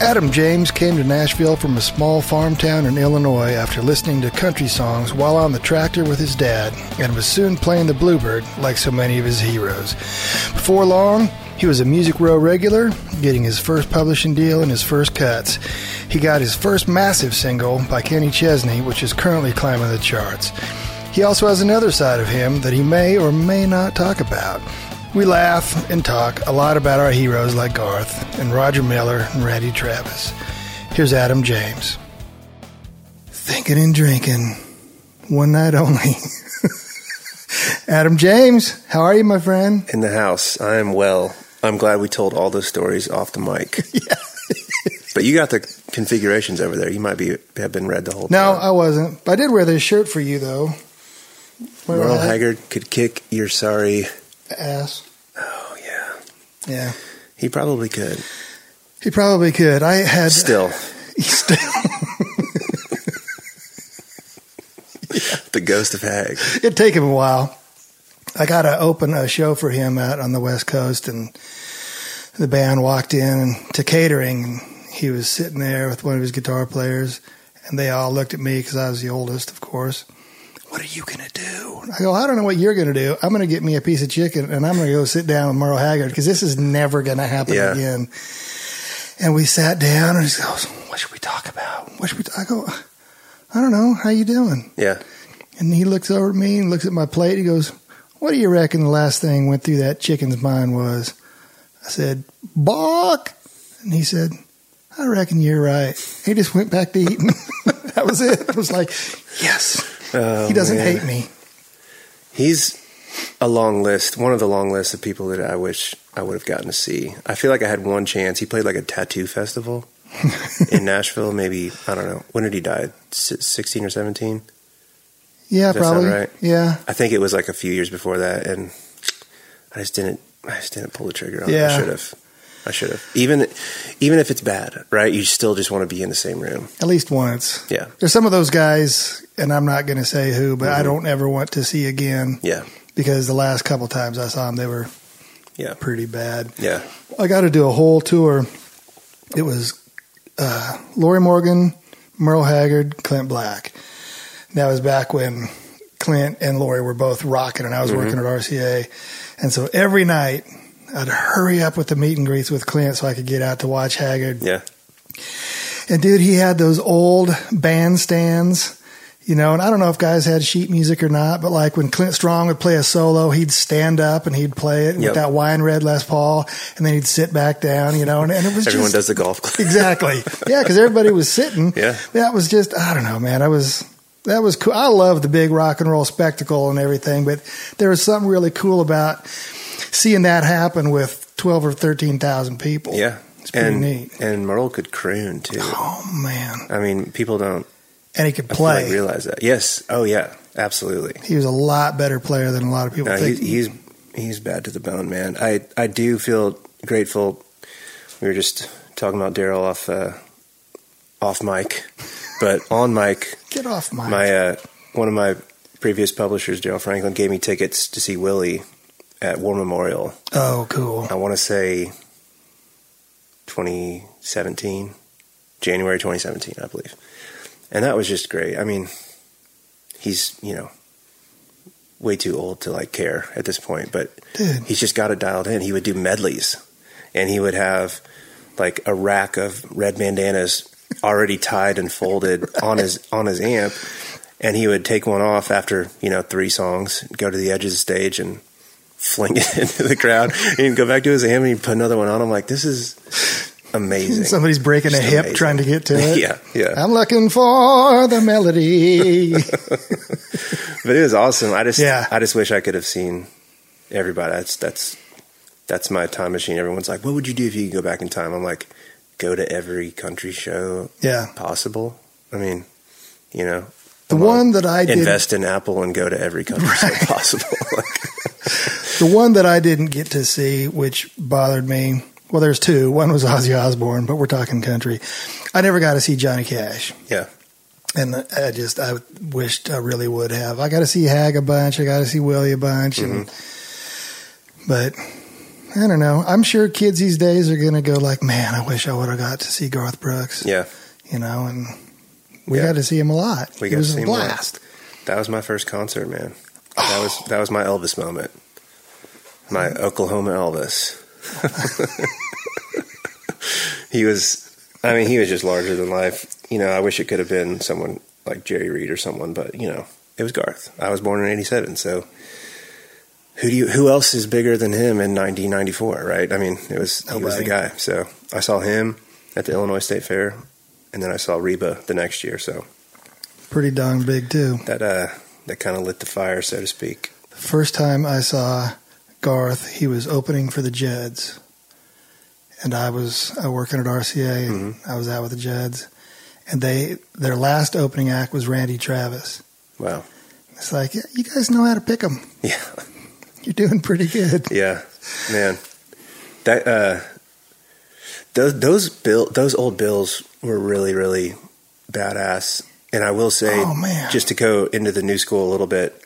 Adam James came to Nashville from a small farm town in Illinois after listening to country songs while on the tractor with his dad and was soon playing the Bluebird like so many of his heroes. Before long, he was a Music Row regular, getting his first publishing deal and his first cuts. He got his first massive single by Kenny Chesney, which is currently climbing the charts. He also has another side of him that he may or may not talk about. We laugh and talk a lot about our heroes like Garth and Roger Miller and Randy Travis. Here's Adam James. Thinking and drinking. One night only. Adam James, how are you, my friend? In the house. I am well. I'm glad we told all those stories off the mic. yeah. but you got the configurations over there. You might be have been read the whole no, time. I wasn't. I did wear this shirt for you, though. Where Merle? Haggard could kick your sorry. ass. Oh yeah, Yeah, he probably could. he probably could. I had Still, still. the ghost of Hag. It'd take him a while. I got to open a show for him out on the West Coast, and the band walked in to catering, and he was sitting there with one of his guitar players, and they all looked at me because I was the oldest, of course. What are you gonna do? I go, I don't know what you're gonna do. I'm gonna get me a piece of chicken, and I'm gonna go sit down with Merle Haggard because this is never gonna happen Yeah. again. And we sat down, and he goes, "What should we talk about? What should we?" T-? I go, "I don't know. How you doing?" Yeah, And he looks over at me and looks at my plate. He goes, What do you reckon the last thing went through that chicken's mind was? I said, Bark. And he said, I reckon you're right. He just went back to eating. that was it. I was like, Yes. Oh, he doesn't man. hate me. He's a long list. One of the long lists of people that I wish I would have gotten to see. I feel like I had one chance. He played like a tattoo festival in Nashville. Maybe I don't know. When did he die? Sixteen or seventeen? Yeah, probably. right? Yeah. I think it was like a few years before that, and I just didn't. I just didn't pull the trigger on it. I should have. I should have. Even, even if it's bad, right? You still just want to be in the same room. At least once. Yeah. There's some of those guys, and I'm not going to say who, but I Mhm. don't ever want to see again Yeah. because the last couple times I saw them, they were Yeah. pretty bad. Yeah. I got to do a whole tour. It was uh, Lorrie Morgan, Merle Haggard, Clint Black. That was back when Clint and Lorrie were both rocking, and I was working at RCA. And so every night, I'd hurry up with the meet and greets with Clint so I could get out to watch Haggard. Yeah. And dude, he had those old bandstands, you know, and I don't know if guys had sheet music or not, but like when Clint Strong would play a solo, he'd stand up and he'd play it Yep. with that wine red Les Paul, and then he'd sit back down, you know, and, and it was Everyone just does the golf club. exactly, yeah, because everybody was sitting. Yeah. that was just I don't know, man. I was that was cool. I love the big rock and roll spectacle and everything, but there was something really cool about seeing that happen with twelve or thirteen thousand people. Yeah. it's pretty and neat. and Merle could croon too. Oh man, I mean, people don't and he could I like play. realize that. Yes. Oh yeah. Absolutely. He was a lot better player than a lot of people No, think. he's, he's he's bad to the bone, man. I I do feel grateful. We were just talking about Daryl off uh, off mic, but on mic, Get off my. my uh, one of my previous publishers, Daryl Franklin, gave me tickets to see Willie at War Memorial. oh, cool. I want to say 2017, January 2017, I believe. And that was just great. I mean, he's, you know, way too old to like care at this point, but Dude. he's just got it dialed in. He would do medleys and he would have like a rack of red bandanas already tied and folded on his on his amp and he would take one off after, you know, three songs, go to the edge of the stage and fling it into the crowd. and he'd go back to his amp and he'd put another one on. I'm like, this is amazing. Somebody's breaking a hip amazing. trying to get to it. yeah, yeah. I'm looking for the melody. But it was awesome. I just, Yeah. I just wish I could have seen everybody. That's that's that's my time machine. Everyone's like, "What would you do if you could go back in time?" I'm like, "Go to every country show yeah. possible." I mean, you know, The on- one that I did invest in Apple and go to every country so possible. Like, The one that I didn't get to see, which bothered me, well, there's two. One was Ozzy Osbourne, but we're talking country. I never got to see Johnny Cash. yeah, And I just, I wished I really would have. I got to see Hag a bunch. I got to see Willie a bunch. And, mm-hmm. but I don't know. I'm sure kids these days are going to go like, man, I wish I would have got to see Garth Brooks, yeah. you know, and we Yeah. got to see him a lot. We it got to see a him a lot. blast. That was my first concert, man. That oh. was that was my Elvis moment. My Oklahoma Elvis. he was I mean, he was just larger than life. You know, I wish it could have been someone like Jerry Reed or someone, but you know, it was Garth. I was born in eighty seven, so who do you who else is bigger than him in nineteen ninety four, right? I mean, it was he was the guy. So I saw him at the Illinois State Fair and then I saw Reba the next year, so Pretty darn big, too. that uh that kind of lit the fire, so to speak. The first time I saw Garth, he was opening for the Judds, and I was uh, working at RCA, and Mm-hmm. I was out with the Judds, and they their last opening act was Randy Travis. Wow. It's like yeah, you guys know how to pick them. Yeah. You're doing pretty good. Yeah. Man. That uh those those bill those old bills were really really badass. And I will say Oh, man. just to go into the new school a little bit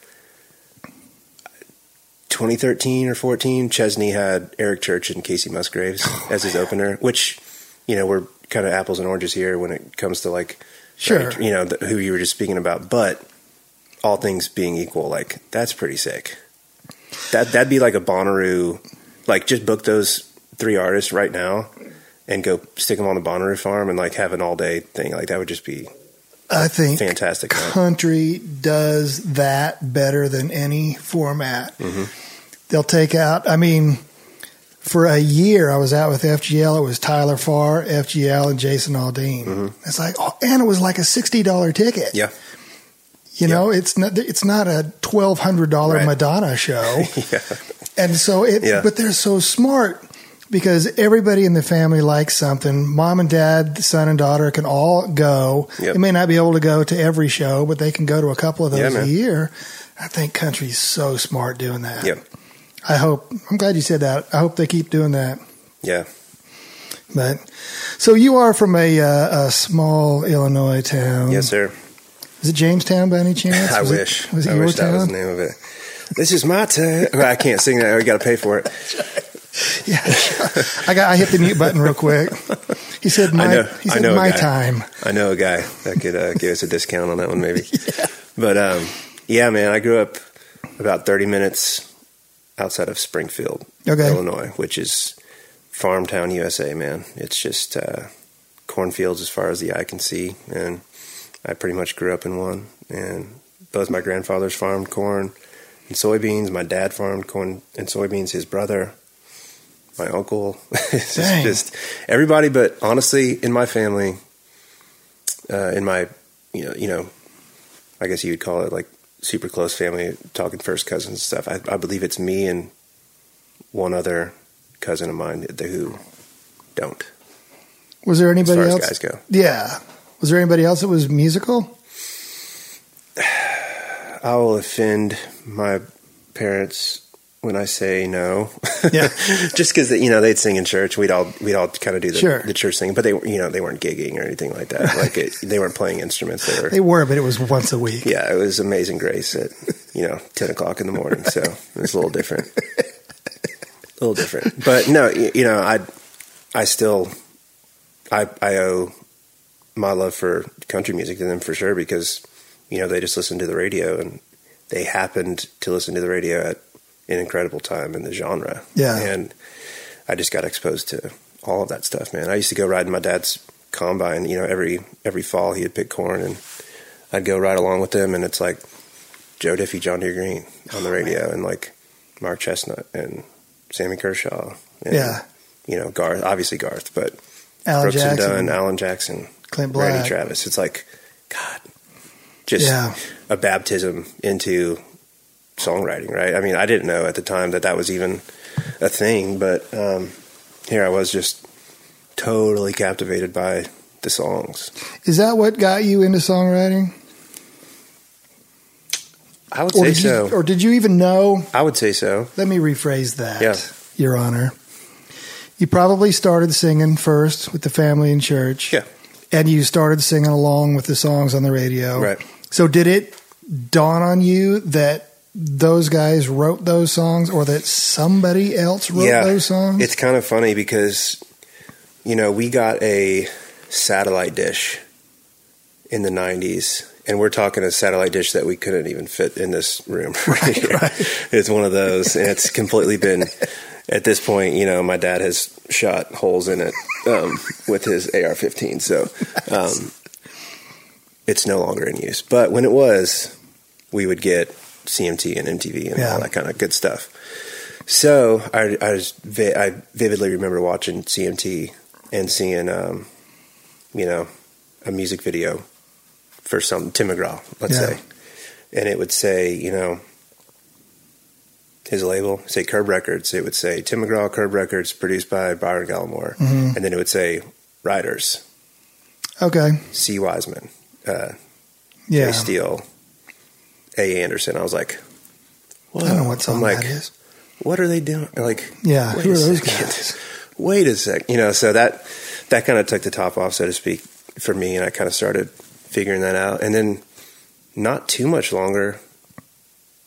2013 or 14 Chesney had Eric Church and Kacey Musgraves as his opener, which you know, we're kind of apples and oranges here when it comes to like Sure. you know, the, who you were just speaking about, but all things being equal, like that's pretty sick. That that'd be like a Bonnaroo, like just book those three artists right now and go stick them on the Bonnaroo farm and like have an all day thing. Like that would just be I think fantastic. man. country does that better than any format. Mm-hmm. They'll take out, I mean, for a year I was out with FGL. It was Tyler Farr, FGL, and Jason Aldean. It's like, oh, and it was like a sixty dollar ticket. Mm-hmm. Yeah, You know, it's not it's not a twelve hundred dollar Right. Madonna show. yeah, And so it, Yeah. but they're so smart because everybody in the family likes something. Mom and dad, the son and daughter can all go. Yep. They may not be able to go to every show, but they can go to a couple of Yeah, those a year. I think country's so smart doing that. Yep. I hope, I'm glad you said that. I hope they keep doing that. yeah. But so you are from a, uh, a small Illinois town. Yes, sir. Is it Jamestown by any chance? I Was it- wish. was it I your wish that was town? the name of it. This is my town. Well, I can't sing that. We got to pay for it. Yeah, I got. I hit the mute button real quick. He said, "My." I know- he I know "My time." I know a guy that could uh, give us a discount on that one, maybe. yeah. But um, yeah, man, I grew up about 30 minutes outside of Springfield, Okay. Illinois, which is farm town USA, man. It's just uh, cornfields as far as the eye can see. And I pretty much grew up in one. And both my grandfathers farmed corn and soybeans. My dad farmed corn and soybeans. His brother, my uncle. it's just, just everybody. But honestly, in my family, uh, in my, you know, you know, I guess you would call it like super close family, talking first cousins and stuff. I, I believe it's me and one other cousin of mine who don't, Was there anybody else? guys go. Yeah. Was there anybody else that was musical? I will offend my parents when I say no. Yeah. just because you know they'd sing in church, we'd all we'd all kind of do the, Sure. the church thing, but they you know they weren't gigging or anything like that. Like it, they weren't playing instruments. They were They were, but it was once a week. yeah, it was Amazing Grace at you know ten o'clock in the morning, so it was a little different, a little different. But no, y- you know, I I still I I owe my love for country music to them for sure because you know they just listened to the radio and they happened to listen to the radio at an incredible time in the genre. Yeah. and I just got exposed to all of that stuff, man. I used to go ride in my dad's combine. You know, every every fall he would pick corn and I'd go right along with him and it's like Joe Diffie, John Deere Green on the oh, radio, and like Mark Chesnutt and Sammy Kershaw. And, Yeah. you know Garth, obviously Garth, but Alan Brooks and Jackson, Dunn, Alan Jackson, Clint Randy Black. Travis. It's like God, just Yeah. a baptism into songwriting, right? I mean, I didn't know at the time that that was even a thing, but um, here I was just totally captivated by the songs. Is that what got you into songwriting? I would Or say so. you, or did you even know? I would say so. Let me rephrase that, Yeah. Your Honor. You probably started singing first with the family in church. Yeah. And you started singing along with the songs on the radio. Right. So did it dawn on you that those guys wrote those songs or that somebody else wrote yeah, those songs? It's kind of funny because, you know, we got a satellite dish in the 90s, and we're talking a satellite dish that we couldn't even fit in this room. Right, here. It's one of those, and it's completely been, at this point, you know, my dad has shot holes in it um, with his AR 15. So um, it's no longer in use. But when it was, we would get CMT and MTV and Yeah. all that kind of good stuff. So I, I, was, vi- I vividly remember watching CMT and seeing, um, you know, a music video for some Tim McGraw, let's Yeah. say, and it would say, you know, his label, say Curb Records. It would say Tim McGraw, Curb Records, produced by Byron Gallimore, Mhm. and then it would say Riders, okay. C. Wiseman, uh, Yeah. Jay Steele, A. Anderson. I was like, I don't know what I'm song like, that is. what are they doing? Like, Yeah. wait Who a are those second. guys? wait a sec, you know. So that that kind of took the top off, so to speak, for me, and I kind of started figuring that out. And then, not too much longer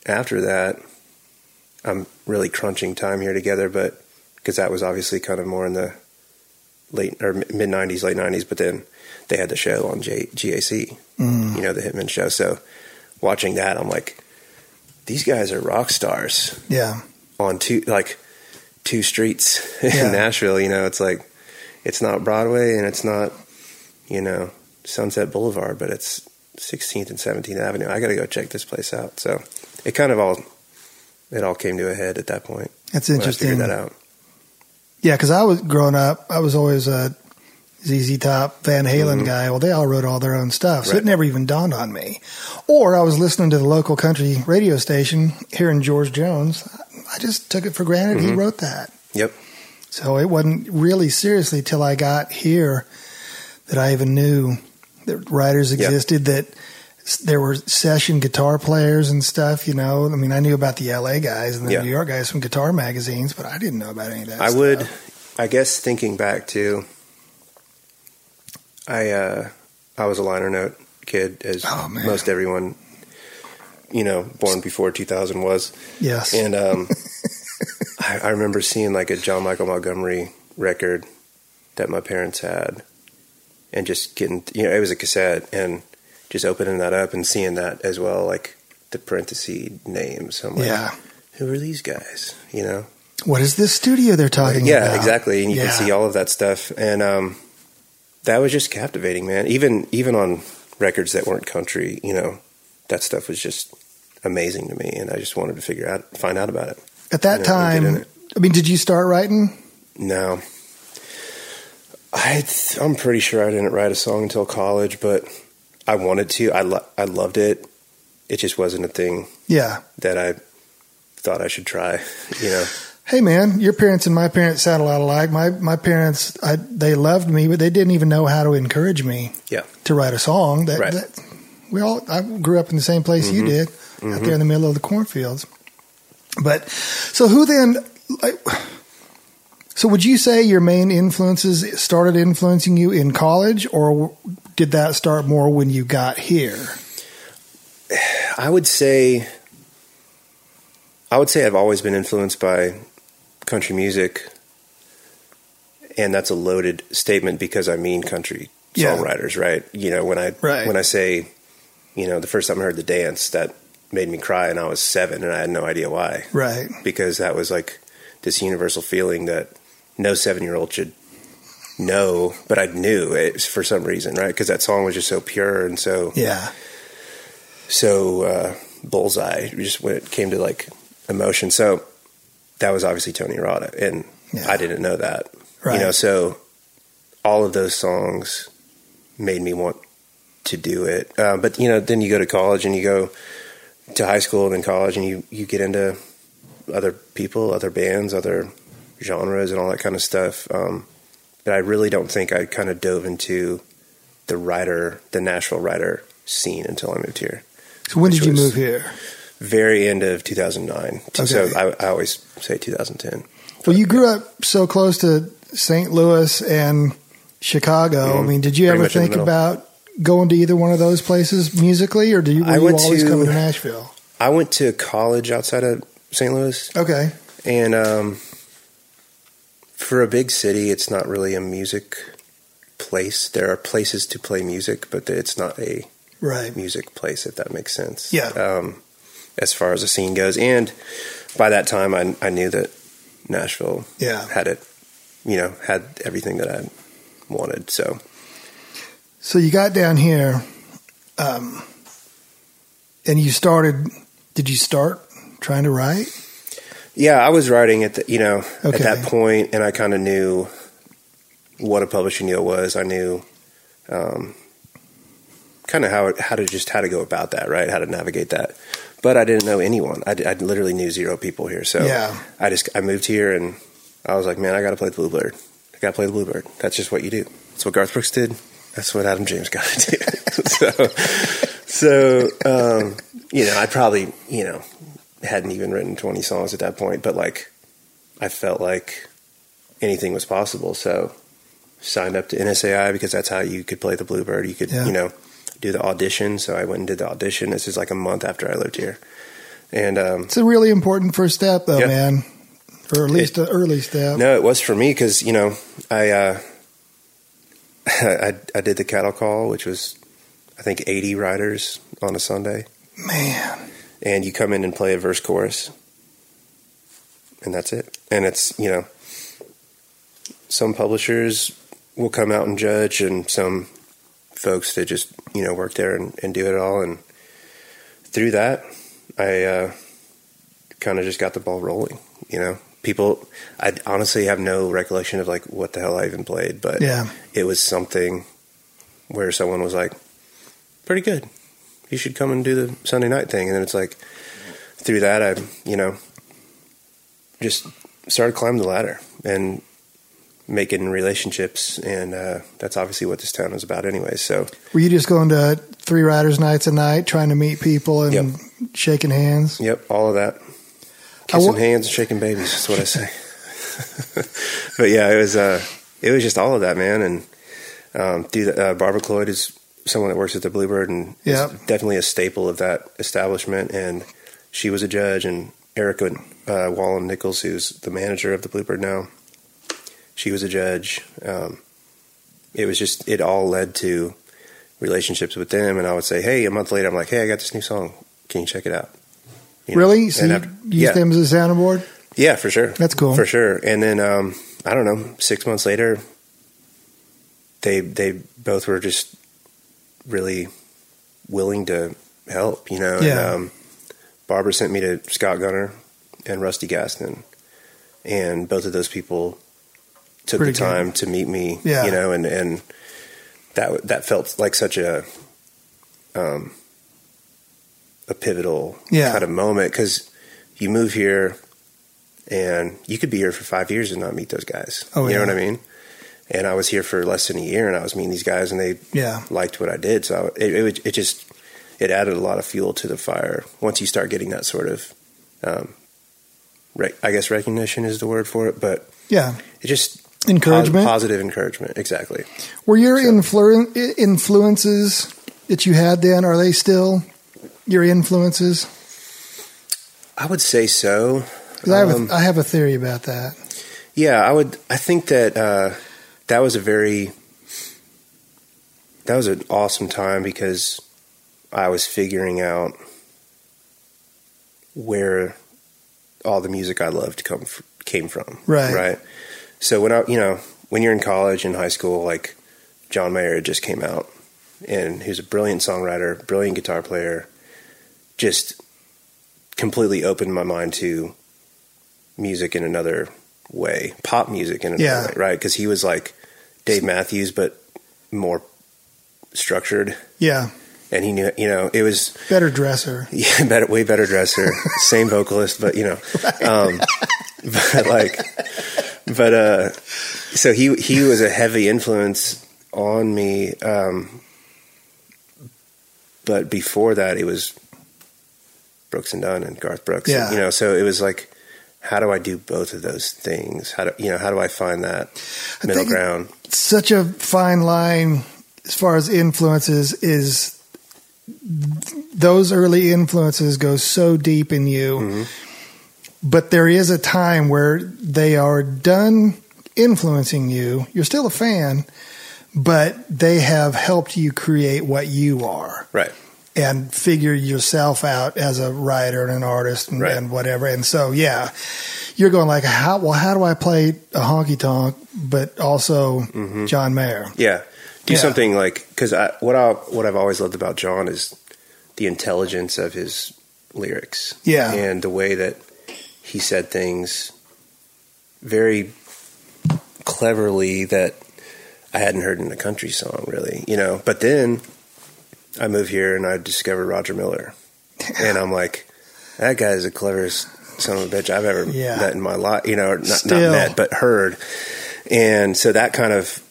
after that, I'm really crunching time here together, but because that was obviously kind of more in the late or mid '90s, late '90s. But then they had the show on J, GAC, Mm. you know, the Hitman show. So watching that, I'm like, these guys are rock stars Yeah. on two like two streets Yeah. in Nashville. You know, it's like it's not Broadway and it's not you know Sunset Boulevard, but it's 16th and 17th Avenue. I got to go check this place out. So it kind of all it all came to a head at that point. That's when I interesting. figured that out. Yeah, because I was growing up, I was always a ZZ Top, Van Halen Mhm. guy. Well, they all wrote all their own stuff, so Right. it never even dawned on me. Or I was listening to the local country radio station hearing George Jones. I just took it for granted he Mhm. wrote that. Yep. So it wasn't really seriously till I got here that I even knew that writers existed. That there were session guitar players and stuff. You know, I mean, I knew about the LA guys and the Yeah. New York guys from guitar magazines, but I didn't know about any of that. I stuff. would, I guess, thinking back to, I uh, I was a liner note kid, as Oh, most everyone, you know, born before 2000 was. Yes. And um, I, I remember seeing like a John Michael Montgomery record that my parents had, and just getting, you know, it was a cassette, and just opening that up and seeing that as well, like the parenthesis names. I'm like, yeah. who are these guys? You know, What is this studio they're talking yeah, about? exactly. And you Yeah. can see all of that stuff, and um, that was just captivating, man. Even even on records that weren't country, you know, that stuff was just amazing to me, and I just wanted to figure out, find out about it. At that did in time. I mean, did you start writing? No. I I'm pretty sure I didn't write a song until college, but I wanted to. I lo- I loved it. It just wasn't a thing Yeah. that I thought I should try. You know. Hey man, your parents and my parents sound a lot alike. My my parents, I, they loved me, but they didn't even know how to encourage me Yeah. to write a song. That, Right. that we all I grew up in the same place you Mhm. did, out Mhm. there in the middle of the cornfields. But so who then? Like, so would you say your main influences started influencing you in college, or did that start more when you got here? I would say I would say I've always been influenced by country music, and that's a loaded statement because I mean country Yeah. songwriters, right? You know, when I Right. when I say, you know, the first time I heard the dance, that made me cry, and I was seven, and I had no idea why, Right. because that was like this universal feeling that no seven year old should know, but I knew it for some reason, right? Because that song was just so pure and so Yeah. so uh, bullseye just when it came to like emotion. So that was obviously Tony Arata, and Yeah. I didn't know that. Right. You know, so all of those songs made me want to do it. Uh, but you know, then you go to college and you go to high school and then college, and you you get into other people, other bands, other genres, and all that kind of stuff. Um, but I really don't think I kind of dove into the writer, the Nashville writer scene until I moved here. So when did you was- move here? Very end of 2009. So I, I always say 2010. Well, you grew up so close to St. Louis and Chicago. I mean, did you Mm-hmm. Pretty ever much in the think about going to either one of those places musically, or do you, I you went always to- coming to Nashville? I went to college outside of St. Louis, Okay. and um, for a big city, it's not really a music place. There are places to play music, but it's not a Right. music place, if that makes sense. Yeah. Um, as far as the scene goes, and by that time, I, I knew that Nashville Yeah. had it, you know, had everything that I wanted. So So you got down here, um, and you started. Did you start trying to write? yeah, I was writing at the, you know, Okay. at that point, and I kind of knew what a publishing deal was. I knew, um, kind of how how to just how to go about that, right? How to navigate that. But I didn't know anyone. I, I literally knew zero people here. So Yeah. I just I moved here and I was like, man, I got to play the Bluebird. I got to play the Bluebird. That's just what you do. That's what Garth Brooks did. That's what Adam James got to do. so, so um, you know, I probably you know hadn't even written twenty songs at that point, but like I felt like anything was possible. So signed up to NSAI because that's how you could play the Bluebird. You could Yeah. you know do the audition. So I went and did the audition. This is like a month after I lived here, and um, It's a really important first step, though, Yeah. man. Or at least an early step. No, it was for me because you know I, uh, I I did the cattle call, which was I think eighty riders on a Sunday, Man. and you come in and play a verse chorus, and that's it. And it's you know some publishers will come out and judge, and some folks that just you know work there and, and do it all. And through that, I uh, kind of just got the ball rolling. You know, people. I honestly have no recollection of like what the hell I even played, but Yeah. it was something where someone was like, "Pretty good. You should come and do the Sunday night thing." And then it's like through that, I you know just started climbing the ladder and making relationships, and uh, that's obviously what this town is about, anyway. So Were you just going to three riders nights a night, trying to meet people and Yep. shaking hands? Yep, all of that. Kissing wa- hands and shaking babies. That's what I say. but yeah, it was uh, it was just all of that, man. And um, through the, uh, Barbara Cloyd is someone that works at the Bluebird and Yep. is definitely a staple of that establishment. And she was a judge, and Erica uh, Wallen Nichols, who's the manager of the Bluebird now, she was a judge. Um, it was just it all led to relationships with them, and I would say, hey, a month later, I'm like, hey, I got this new song. Can you check it out? You know, Really? So and you after- use yeah. them as a sounding board? Yeah, for sure. That's cool. For sure. And then um, I don't know, six months later, they they both were just really willing to help. You know. Yeah. And, um, Barbara sent me to Scott Gunner and Rusty Gaston, and both of those people took Pretty the good. time to meet me. Yeah. You know, and and that that felt like such a um a pivotal Yeah. kind of moment because you move here and you could be here for five years and not meet those guys. Oh, you yeah. know what I mean? And I was here for less than a year and I was meeting these guys and they Yeah. liked what I did. So I, it, it, it just, it added a lot of fuel to the fire. Once you start getting that sort of, um, rec- I guess recognition is the word for it, but Yeah. it just Encouragement. positive encouragement. Exactly. Were your So- influ- influences that you had then, are they still your influences? I would say so. 'Cause I, have Um, a, I have a theory about that. Yeah, I would. I think that uh, that was a very that was an awesome time because I was figuring out where all the music I loved come f- came from. Right. Right. So when I, you know, when you're in college and high school, like John Mayer just came out, and he was a brilliant songwriter, brilliant guitar player, just completely opened my mind to music in another way, pop music in another Yeah. way, right? Because he was like Dave Matthews, but more structured, Yeah. and he knew, you know, it was Better dresser. yeah, better, way better dresser, same vocalist, but you know, um, but like, but uh, so he he was a heavy influence on me. Um, but before that, it was Brooks and Dunn and Garth Brooks. Yeah. You know, so it was like, how do I do both of those things? How do you know? How do I find that middle ground? such a fine line as far as influences is those early influences go so deep in you Mm-hmm. But there is a time where they are done influencing you you're still a fan but they have helped you create what you are Right. and figure yourself out as a writer and an artist and, Right. and whatever. And so, yeah, you're going like, how, well, how do I play a honky tonk, but also Mm-hmm. John Mayer? Yeah. Do Yeah. something like because I, what I what I've always loved about John is the intelligence of his lyrics. Yeah. and the way that he said things very cleverly that I hadn't heard in a country song, really. You know, but then I move here and I discover Roger Miller, and I'm like, that guy is the cleverest son of a bitch I've ever Yeah. met in my life. You know, not, not met, but heard. And so that kind of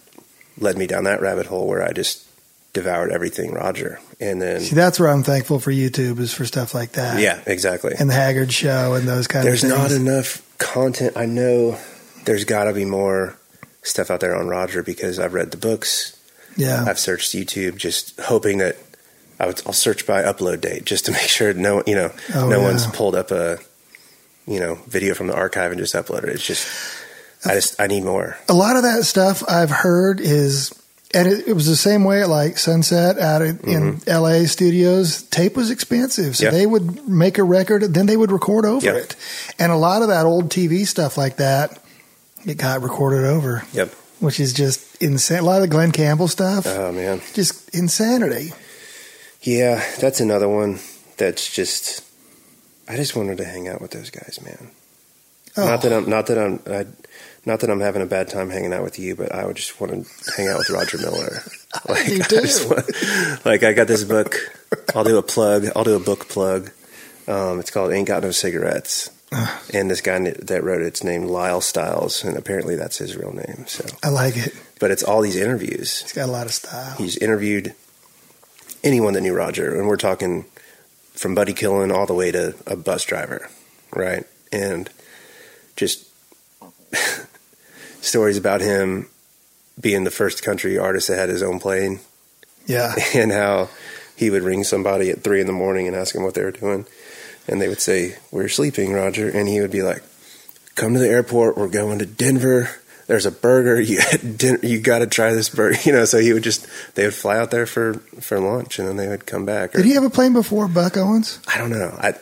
led me down that rabbit hole where I just devoured everything Roger. And then, See, that's where I'm thankful for YouTube is for stuff like that. yeah, exactly. And the Haggard show and those kind There's of There's not enough content. I know there's got to be more stuff out there on Roger because I've read the books. yeah. I've searched YouTube just hoping that I would, I'll search by upload date just to make sure no, you know, Oh, no yeah. one's pulled up a, you know, video from the archive and just uploaded it. It's just, I just, I need more. a lot of that stuff I've heard is, and it, it was the same way at like Sunset out in, in LA studios. Tape was expensive, so Mm-hmm. Yeah. they would make a record, then they would record over it. And a lot of that old TV stuff like that, it got recorded over, Yep. which is just insane. A lot of the Glen Campbell stuff, Oh man. just insanity. Yeah, that's another one that's just. I just wanted to hang out with those guys, man. Oh, Not that I'm not that I'm I, not that I'm having a bad time hanging out with you, but I would just want to hang out with Roger Miller. Like do I want- like I got this book. I'll do a plug. I'll do a book plug. Um, it's called "Ain't Got No Cigarettes," and this guy that wrote it's named Lyle Styles, and apparently that's his real name. So, I like it. but it's all these interviews. He's got a lot of style. He's interviewed anyone that knew Roger, and we're talking from Buddy Killen all the way to a bus driver, right? And just stories about him being the first country artist that had his own plane, Yeah. and how he would ring somebody at three in the morning and ask them what they were doing, and they would say, "We're sleeping, Roger," and he would be like, "Come to the airport. We're going to Denver." There's a burger. You dinner, you got to try this burger. You know, so he would just they would fly out there for for lunch, and then they would come back. Or, Did he have a plane before Buck Owens? I don't know. I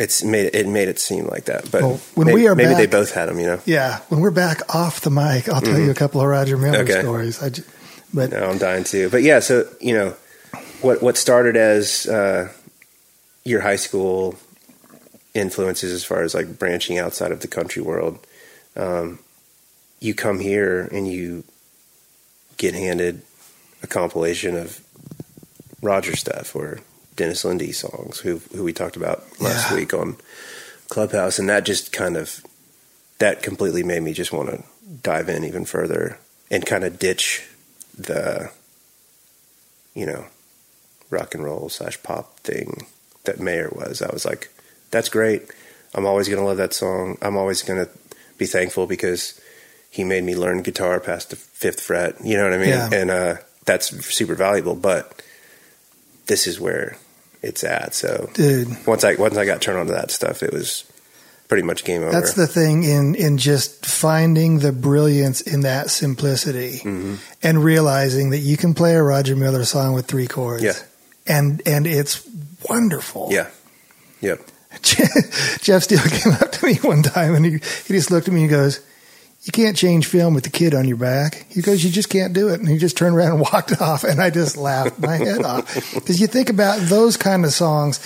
it's made it made it seem like that, but Well, when may- we are maybe they both had them. You know, Yeah. When we're back off the mic, I'll tell you a couple of Roger Miller Mm-hmm. Okay. stories. I but no, I'm dying too. But yeah, so you know, what what started as uh, your high school influences, as far as like branching outside of the country world, um, you come here and you get handed a compilation of Roger stuff or Dennis Linde songs, who who we talked about last Yeah. week on Clubhouse, and that just kind of that completely made me just want to dive in even further and kind of ditch the you know rock and roll slash pop thing that Mayer was. I was like, that's great. I'm always gonna love that song. I'm always gonna be thankful because he made me learn guitar past the fifth fret. You know what I mean? Yeah. And uh, that's super valuable. But this is where it's at. So dude, once I once I got turned on to that stuff, it was pretty much game over. that's the thing in in just finding the brilliance in that simplicity Mm-hmm. and realizing that you can play a Roger Miller song with three chords. Yeah. And and it's wonderful. yeah, yep. Jeff Steele came up to me one time and he, he just looked at me and he goes, You can't change film with the kid on your back. He goes, You just can't do it. And he just turned around and walked off. And I just laughed my head off. Because you think about those kind of songs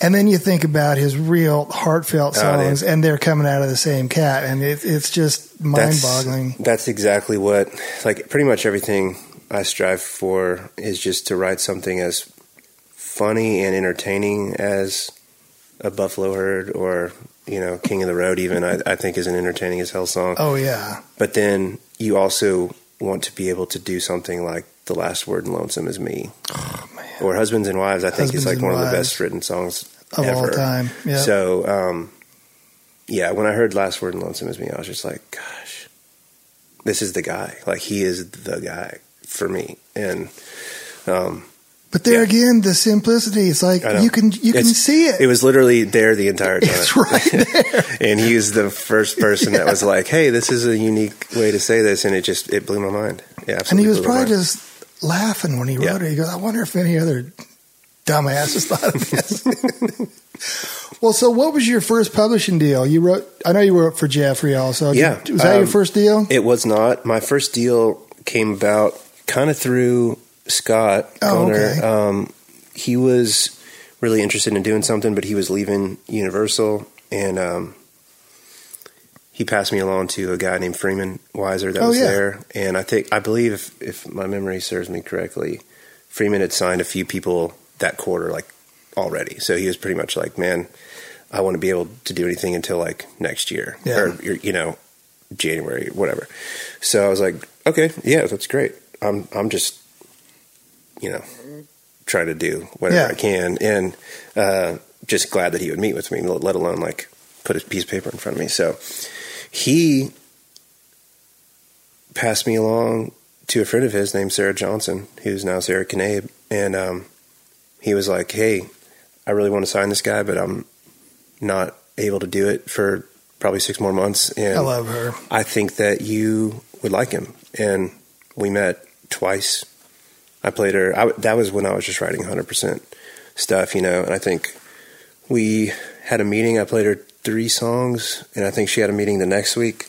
and then you think about his real heartfelt Oh, songs and they're coming out of the same cat. And it, it's just mind That's- boggling. That's exactly what, like, pretty much everything I strive for is just to write something as funny and entertaining as a Buffalo Herd or, you know, King of the Road, even, I, I think is an entertaining as hell song. Oh, yeah. But then you also want to be able to do something like the last word in Lonesome is Me Oh man, or Husbands and Wives. I think Husbands is like one of the best written songs of all time. Yeah. So, um, yeah, when I heard Last Word in Lonesome is Me, I was just like, gosh, this is the guy. Like, he is the guy for me. And, um, but there yeah. again, the simplicity. It's like you can you can see it. it was literally there the entire time. it's right there. and he was the first person that was like, hey, this is a unique way to say this. And it just, it blew my mind. Yeah, and he was probably just laughing when he wrote it. He goes, "I wonder if any other dumbasses thought of this." well, so what was your first publishing deal? You wrote. I know you wrote for Jeffrey. Also, Yeah. Was that your Um, first deal? It was not. My first deal came about kind of through Scott Oh, Gunner. okay. Um, he was really interested in doing something, but he was leaving Universal, and um, he passed me along to a guy named Freeman Weiser that Oh, was yeah. there. And I think, I believe, if, if my memory serves me correctly, Freeman had signed a few people that quarter, like already. So he was pretty much like, man, I want to be able to do anything until like next year, Yeah. or you know, January, whatever. So I was like, okay, yeah, that's great. I'm I'm just, you know, trying to do whatever Yeah. I can, and uh, just glad that he would meet with me, let alone like put a piece of paper in front of me. So he passed me along to a friend of his named Sarah Johnson, who's now Sarah Knabe, and um, he was like, "Hey, I really want to sign this guy, but I'm not able to do it for probably six more months, and I love her. I think that you would like him." And we met twice. I played her. I, that was when I was just writing 100% stuff, you know. And I think we had a meeting. I played her three songs, and I think she had a meeting the next week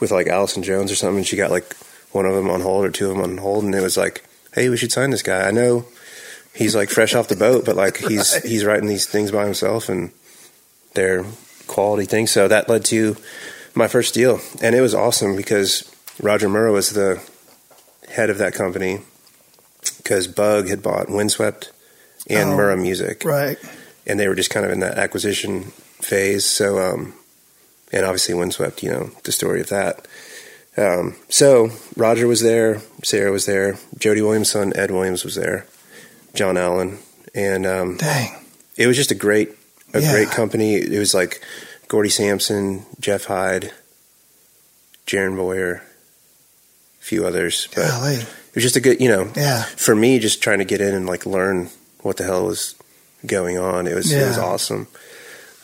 with like Allison Jones or something. And she got like one of them on hold or two of them on hold, and it was like, "Hey, we should sign this guy." I know he's like fresh off the boat, but like he's Right. he's writing these things by himself, and they're quality things. So that led to my first deal, and it was awesome because Roger Murrah was the head of that company because Bug had bought Windswept and Oh. Murrah Music, Right. and they were just kind of in that acquisition phase. So, um, and obviously Windswept, you know, the story of that. Um, so Roger was there, Sarah was there, Jody Williams' son Ed Williams was there, John Allen, and um, Dang. it was just a great, a Yeah. great company. It was like Gordie Sampson, Jeff Hyde, Jaron Boyer, a few others, but Golly. It was just a good, you know, Yeah. for me, just trying to get in and like learn what the hell was going on. It was it was awesome.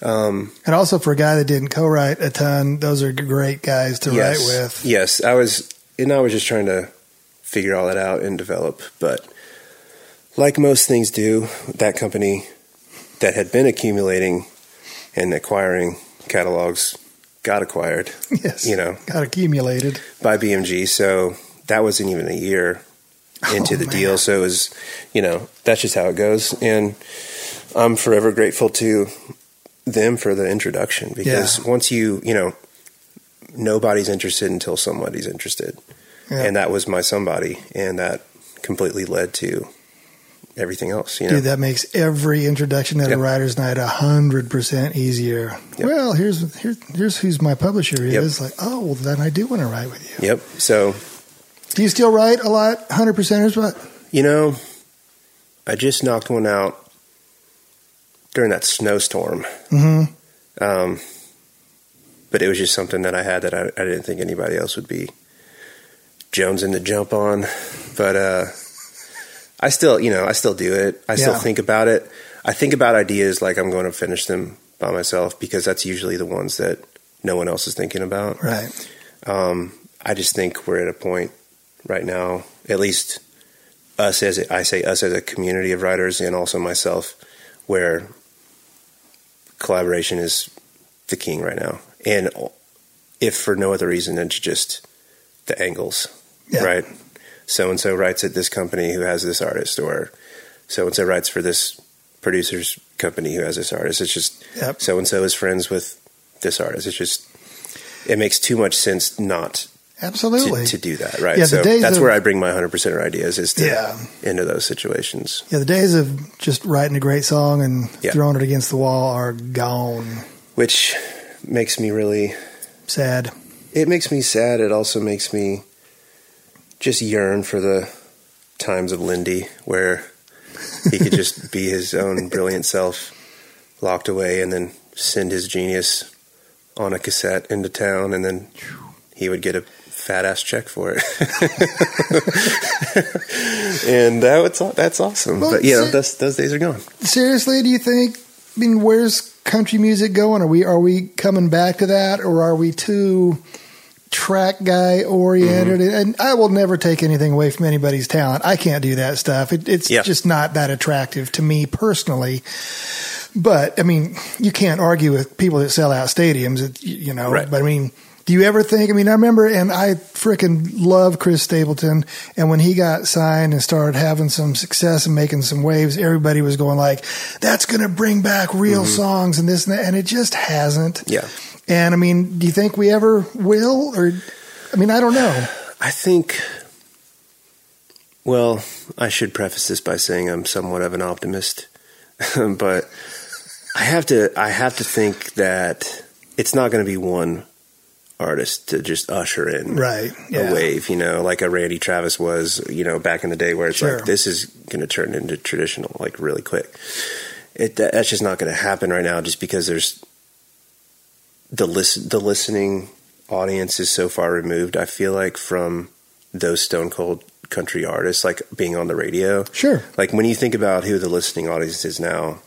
Um, And also for a guy that didn't co-write a ton, those are great guys to yes, write with. yes, I was, and I was just trying to figure all that out and develop. But like most things do, that company that had been accumulating and acquiring catalogs got acquired, Yes. you know, Got accumulated. by BMG. So that wasn't even a year oh, into Oh, the man. deal. So it was, you know, that's just how it goes. And I'm forever grateful to them for the introduction because once you, you know, nobody's interested until somebody's interested. Yeah. And that was my somebody. And that completely led to everything else, you know. Dude, that makes every introduction at Yep. a writer's night a hundred percent easier. Yep. Well, here's here's here's who's my publisher Yep. is. Like, oh, well, then I do want to write with you. Yep. So, Do you still write a lot, hundred percenters? What? you know, I just knocked one out during that snowstorm. hmm Um, but it was just something that I had that I, I didn't think anybody else would be jonesing to jump on. But uh, I still, you know, I still do it. I still think about it. I think about ideas like I'm going to finish them by myself because that's usually the ones that no one else is thinking about. right, Um, I just think we're at a point right now, at least us as a, I say us as a community of writers, and also myself, where collaboration is the king right now. And if for no other reason than to just the angles, Yeah. right? So and so writes at this company who has this artist, or so and so writes for this producer's company who has this artist. It's just so and so is friends with this artist. It's just it makes too much sense not absolutely. to, to do that, right? Yeah, the so days that's of- where I bring my hundred percent ideas is to Yeah. into those situations. yeah, the days of just writing a great song and Yeah. throwing it against the wall are gone. Which makes me really Sad. it makes me sad. It also makes me just yearn for the times of Linde where he could just be his own brilliant self, locked away, and then send his genius on a cassette into town, and then he would get a fat ass check for it. and that was, that's awesome. Well, but you know, those, those days are gone. Seriously, do you think? I mean, where's country music going? Are we are we coming back to that, or are we too track guy oriented? Mm-hmm. And I will never take anything away from anybody's talent. I can't do that stuff. It, it's Yeah. just not that attractive to me personally. But I mean, you can't argue with people that sell out stadiums. You know, Right. but I mean. Do you ever think? I mean, I remember, and I freaking love Chris Stapleton. And when he got signed and started having some success and making some waves, everybody was going like, "That's going to bring back real mm-hmm. songs and this and that," and it just hasn't. Yeah. And I mean, do you think we ever will? Or, I mean, I don't know. I think. Well, I should preface this by saying I'm somewhat of an optimist, but I have to. I have to think that it's not going to be one artist to just usher in Right. Yeah. a wave. You know, like a Randy Travis was. You know, back in the day, where it's Sure. like this is going to turn into traditional like really quick. It that, that's just not going to happen right now, just because there's the listen the listening audience is so far removed. I feel like from those stone cold country artists, like being on the radio. Sure. Like when you think about who the listening audience is now,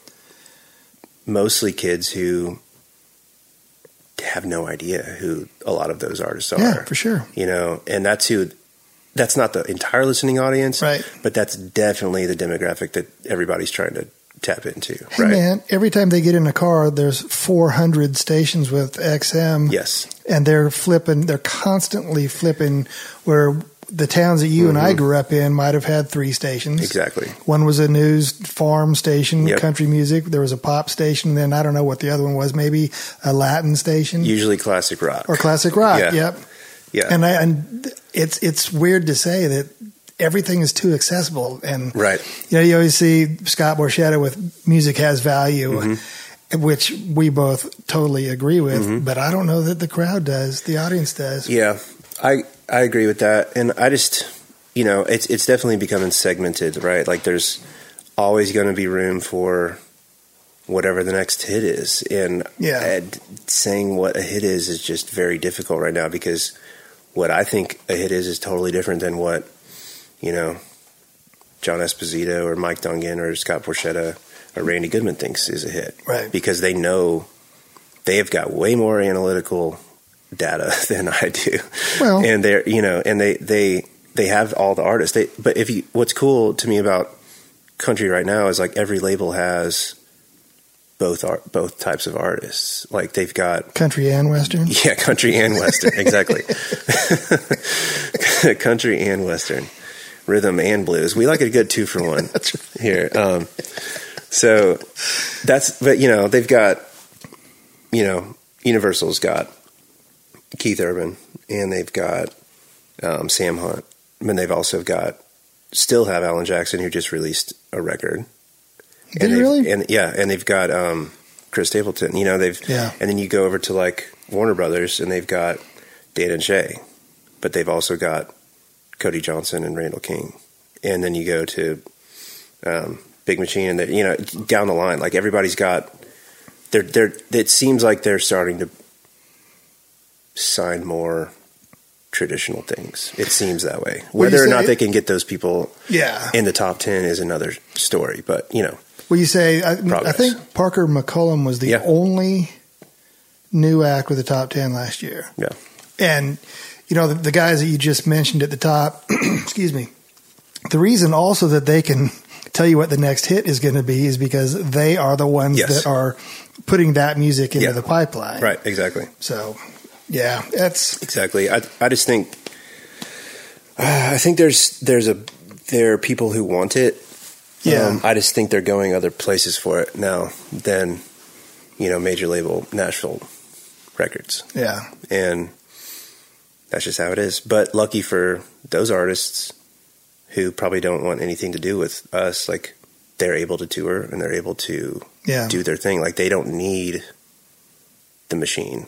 mostly kids who have no idea who a lot of those artists are. Yeah, for sure. You know, and that's who. That's not the entire listening audience, Right. But that's definitely the demographic that everybody's trying to tap into, Hey right? man, every time they get in a car, there's 400 stations with XM. Yes, and they're flipping they're constantly flipping where the towns that you and I grew up in might have had three stations. Mm-hmm. exactly. One was a news farm station, Yep. country music. There was a pop station, and then I don't know what the other one was, maybe a Latin station Usually classic rock or classic rock. Yeah. Yep. Yeah, And I and it's it's weird to say that everything is too accessible and right. you know, you always see Scott Borchetta with music has value, Mm-hmm. which we both totally agree with, but I don't know that the crowd does, the audience does. Yeah, I I agree with that, and I just you know it's it's definitely becoming segmented, right? Like there's always going to be room for whatever the next hit is, and Yeah. and saying what a hit is is just very difficult right now because what I think a hit is is totally different than what you know John Esposito or Mike Dungan or Scott Borchetta or Randy Goodman thinks is a hit, Right. Because they know they have got way more analytical data than I do. Well- and they're you know, and they they they have all the artists. They but if you what's cool to me about country right now is like every label has both art both types of artists. Like they've got Country and Western. yeah, country and western, exactly. country and western, rhythm and blues. We like a good two for one here. Um, so that's, but you know, they've got, you know, Universal's got Keith Urban, and they've got um, Sam Hunt, and they've also got still have Alan Jackson, who just released a record. Did and really? And yeah, and they've got um, Chris Stapleton. You know, they've Yeah. and then you go over to like Warner Brothers, and they've got Dan and Shay, but they've also got Cody Johnson and Randall King, and then you go to um, Big Machine, and they, you know down the line, like everybody's got. They're they're. It seems like they're starting to sign more traditional things. It seems that way. Whether or not they can get those people Yeah. in the top ten is another story. But you know, Well, you say, I, I think Parker McCollum was the Yeah. only new act with the top 10 last year. yeah, And, you know, the, the guys that you just mentioned at the top, excuse me, the reason also that they can tell you what the next hit is going to be is because they are the ones Yes. that are putting that music into Yeah. the pipeline. right, exactly. So, yeah, that's Exactly. I I just think uh, I think there's there's a there are people who want it. Yeah. Um, I just think they're going other places for it now than you know major label Nashville records, yeah, and that's just how it is. But lucky for those artists who probably don't want anything to do with us, like they're able to tour and they're able to yeah. do their thing. Like they don't need the machine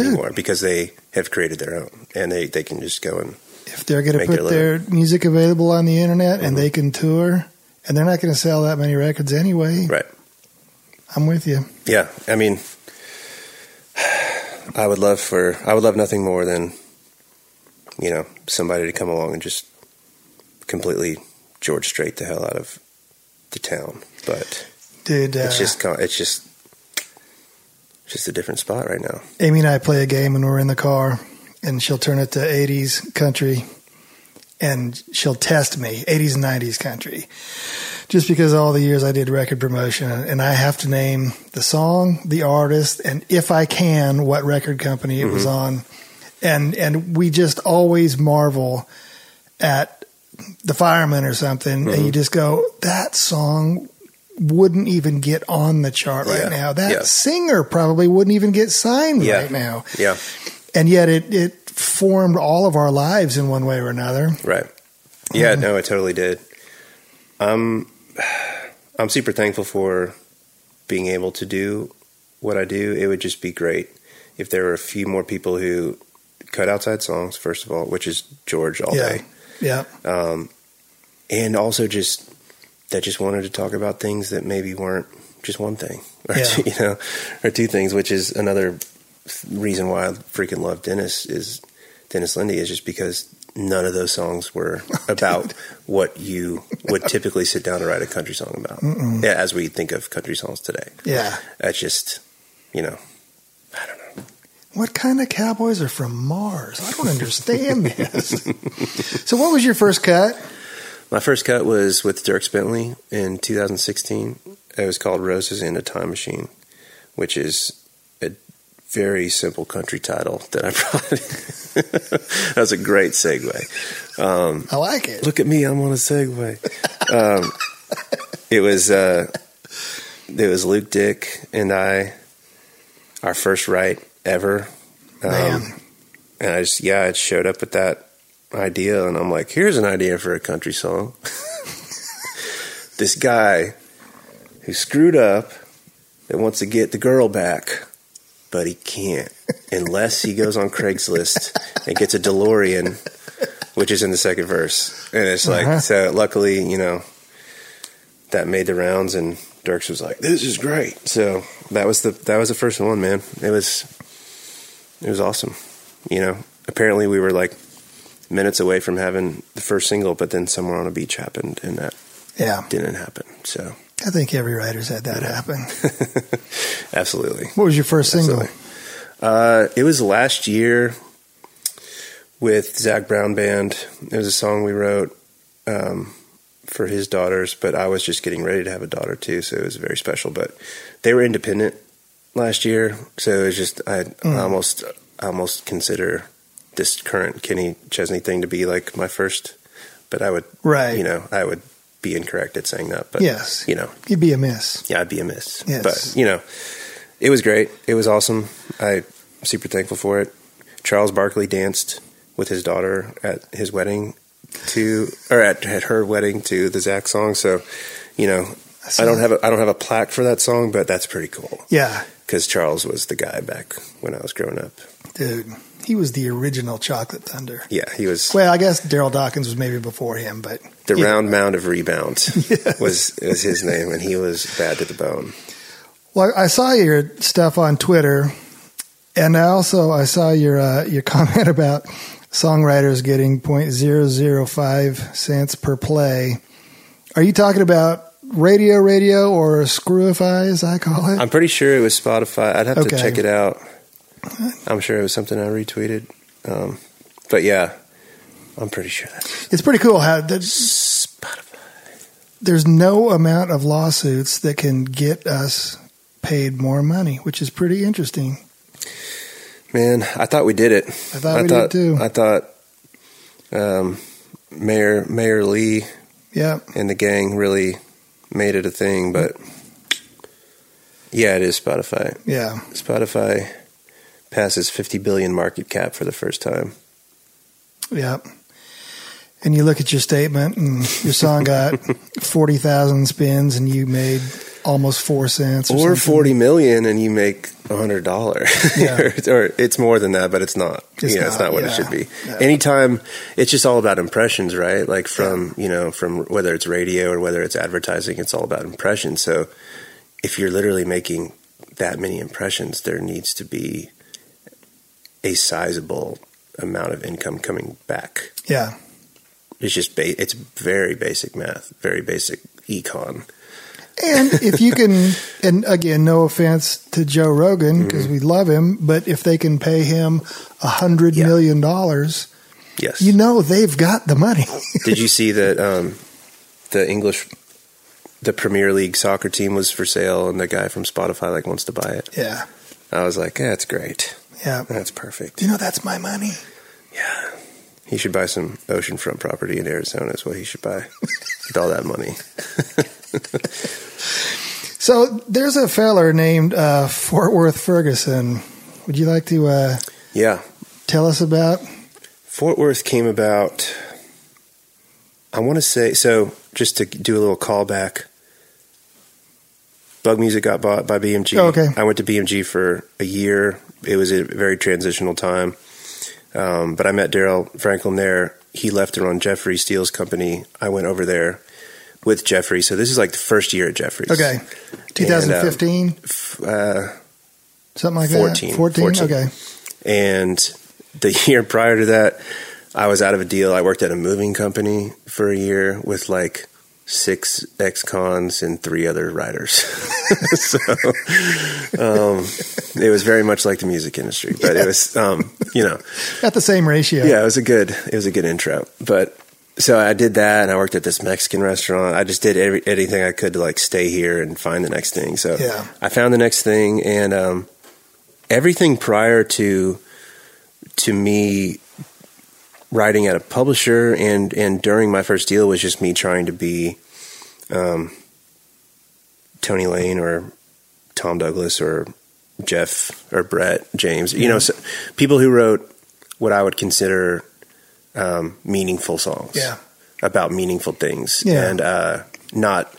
Isn't- anymore because they have created their own and they, they can just go and if they're going to put their their music available on the internet and Mhm. they can tour, and they're not going to sell that many records anyway, Right. I'm with you. Yeah, I mean, I would love for I would love nothing more than you know somebody to come along and just completely George Strait the hell out of the town. But Dude, uh, it's just it's just just a different spot right now. Amy and I play a game when we're in the car, and she'll turn it to 80s country, and she'll test me 80s and 90s country, just because all the years I did record promotion, and I have to name the song, the artist, and if I can, what record company it was mm-hmm. on, and and we just always marvel at the fireman or something, and you mm-hmm. just go, that song wouldn't even get on the chart right Yeah. now. That Yeah. singer probably wouldn't even get signed Yeah. right now. Yeah, And yet it, it formed all of our lives in one way or another. right. Yeah, no, it totally did. I'm I'm super thankful for being able to do what I do. It would just be great if there were a few more people who cut outside songs, first of all, which is George all Yeah. day. Yeah. um, and also just that just wanted to talk about things that maybe weren't just one thing, or Yeah. two, you know, or two things, which is another reason why I freaking love Dennis is Dennis Linde is just because none of those songs were about what you would typically sit down to write a country song about. Mm-mm. Yeah, as we think of country songs today, Yeah. that's just you know, I don't know. What kind of cowboys are from Mars? I don't understand this. so, what was your first cut? My first cut was with Dierks Bentley in 2016. It was called Roses and a Time Machine, which is a very simple country title that I brought. That's a great segue. Um, I like it. look at me, I'm on a segue. Um, it was uh, it was Luke Dick and I, our first write ever. Um, and I just yeah, I showed up with that idea, and I'm like, here's an idea for a country song. this guy who screwed up that wants to get the girl back, but he can't unless he goes on Craigslist and gets a DeLorean, which is in the second verse. And it's like, Uh-huh. so luckily, you know, that made the rounds, and Dierks was like, "This is great." So that was the that was the first one, man. It was it was awesome. You know, apparently we were like minutes away from having the first single, but then somewhere on a beach happened, and that Yeah. didn't happen. So I think every writer's had that happen. absolutely. What was your first single? Uh, it was last year with Zac Brown Band. It was a song we wrote um, for his daughters, but I was just getting ready to have a daughter too, so it was very special. But they were independent last year, so it was just I Mm. almost I almost consider this current Kenny Chesney thing to be like my first. But I would, Right. you know, I would be incorrect at saying that. But Yes. you know, You'd be a miss. yeah, I'd be amiss. Yes. But, you know, it was great. It was awesome. I'm super thankful for it. Charles Barkley danced with his daughter at his wedding to, or at, at her wedding to the Zac song. So, you know, I don't have a, I don't have a plaque for that song, but that's pretty cool Yeah, because Charles was the guy back when I was growing up. dude. He was the original Chocolate Thunder. Yeah, he was Well, I guess Darryl Dawkins was maybe before him, but the yeah. round mound of rebound Yes. was was his name, and he was bad to the bone. Well, I saw your stuff on Twitter, and I also I saw your uh, your comment about songwriters getting .005 cents per play. Are you talking about radio, radio, or screwify, as I call it? I'm pretty sure it was Spotify. I'd have Okay. to check it out. I'm sure it was something I retweeted. Um, but yeah, I'm pretty sure that's it's pretty cool how that Spotify. there's no amount of lawsuits that can get us paid more money, which is pretty interesting. Man, I thought we did it. I thought we did too. I thought um, Mayor Mayor Lee Yeah, and the gang really made it a thing, but yeah, it is Spotify. yeah. Spotify passes 50 billion market cap for the first time. Yeah. And you look at your statement, and your song got 40,000 spins, and you made almost four cents, or, or forty million, and you make a hundred dollars, Yeah. or it's more than that, but it's not. It's you know, it's not, not what yeah. it should be. Yeah. Anytime, it's just all about impressions, right? Like from you know, from whether it's radio or whether it's advertising, it's all about impressions. So if you're literally making that many impressions, there needs to be a sizable amount of income coming back. Yeah, It's just ba- it's very basic math, very basic econ. and if you can, and again, no offense to Joe Rogan Mm-hmm. because we love him, but if they can pay him a hundred Yeah. million dollars, Yes. you know they've got the money. Did you see that um, the English, the Premier League soccer team was for sale, and the guy from Spotify like wants to buy it? yeah, I was like, yeah, that's great. Yeah. That's perfect. You know that's my money. Yeah, he should buy some oceanfront property in Arizona. Is what he should buy with all that money. So there's a feller named uh, Fort Worth Ferguson. Would you like to uh, Yeah, tell us about? Fort Worth came about. I want to say so. Just to do a little callback. Bug Music got bought by BMG. Oh, okay. I went to BMG for a year. It was a very transitional time. Um, but I met Daryl Franklin there. He left to run Jeffrey Steele's company. I went over there with Jeffrey. So this is like the first year at Jeffrey's. Okay, 2015, Uh, something like 14, that. 14. 14. Okay. And the year prior to that, I was out of a deal. I worked at a moving company for a year with like six ex-cons and three other writers. so um, it was very much like the music industry, but it was, um, you know, At the same ratio. yeah, it was a good, it was a good intro. But so I did that, and I worked at this Mexican restaurant. I just did every, anything I could to like stay here and find the next thing. So Yeah. I found the next thing, and um, everything prior to to me writing at a publisher and and during my first deal was just me trying to be um, Tony Lane or Tom Douglas or Jeff or Brett James. You know, so, people who wrote what I would consider um, meaningful songs Yeah. about meaningful things Yeah. and uh, not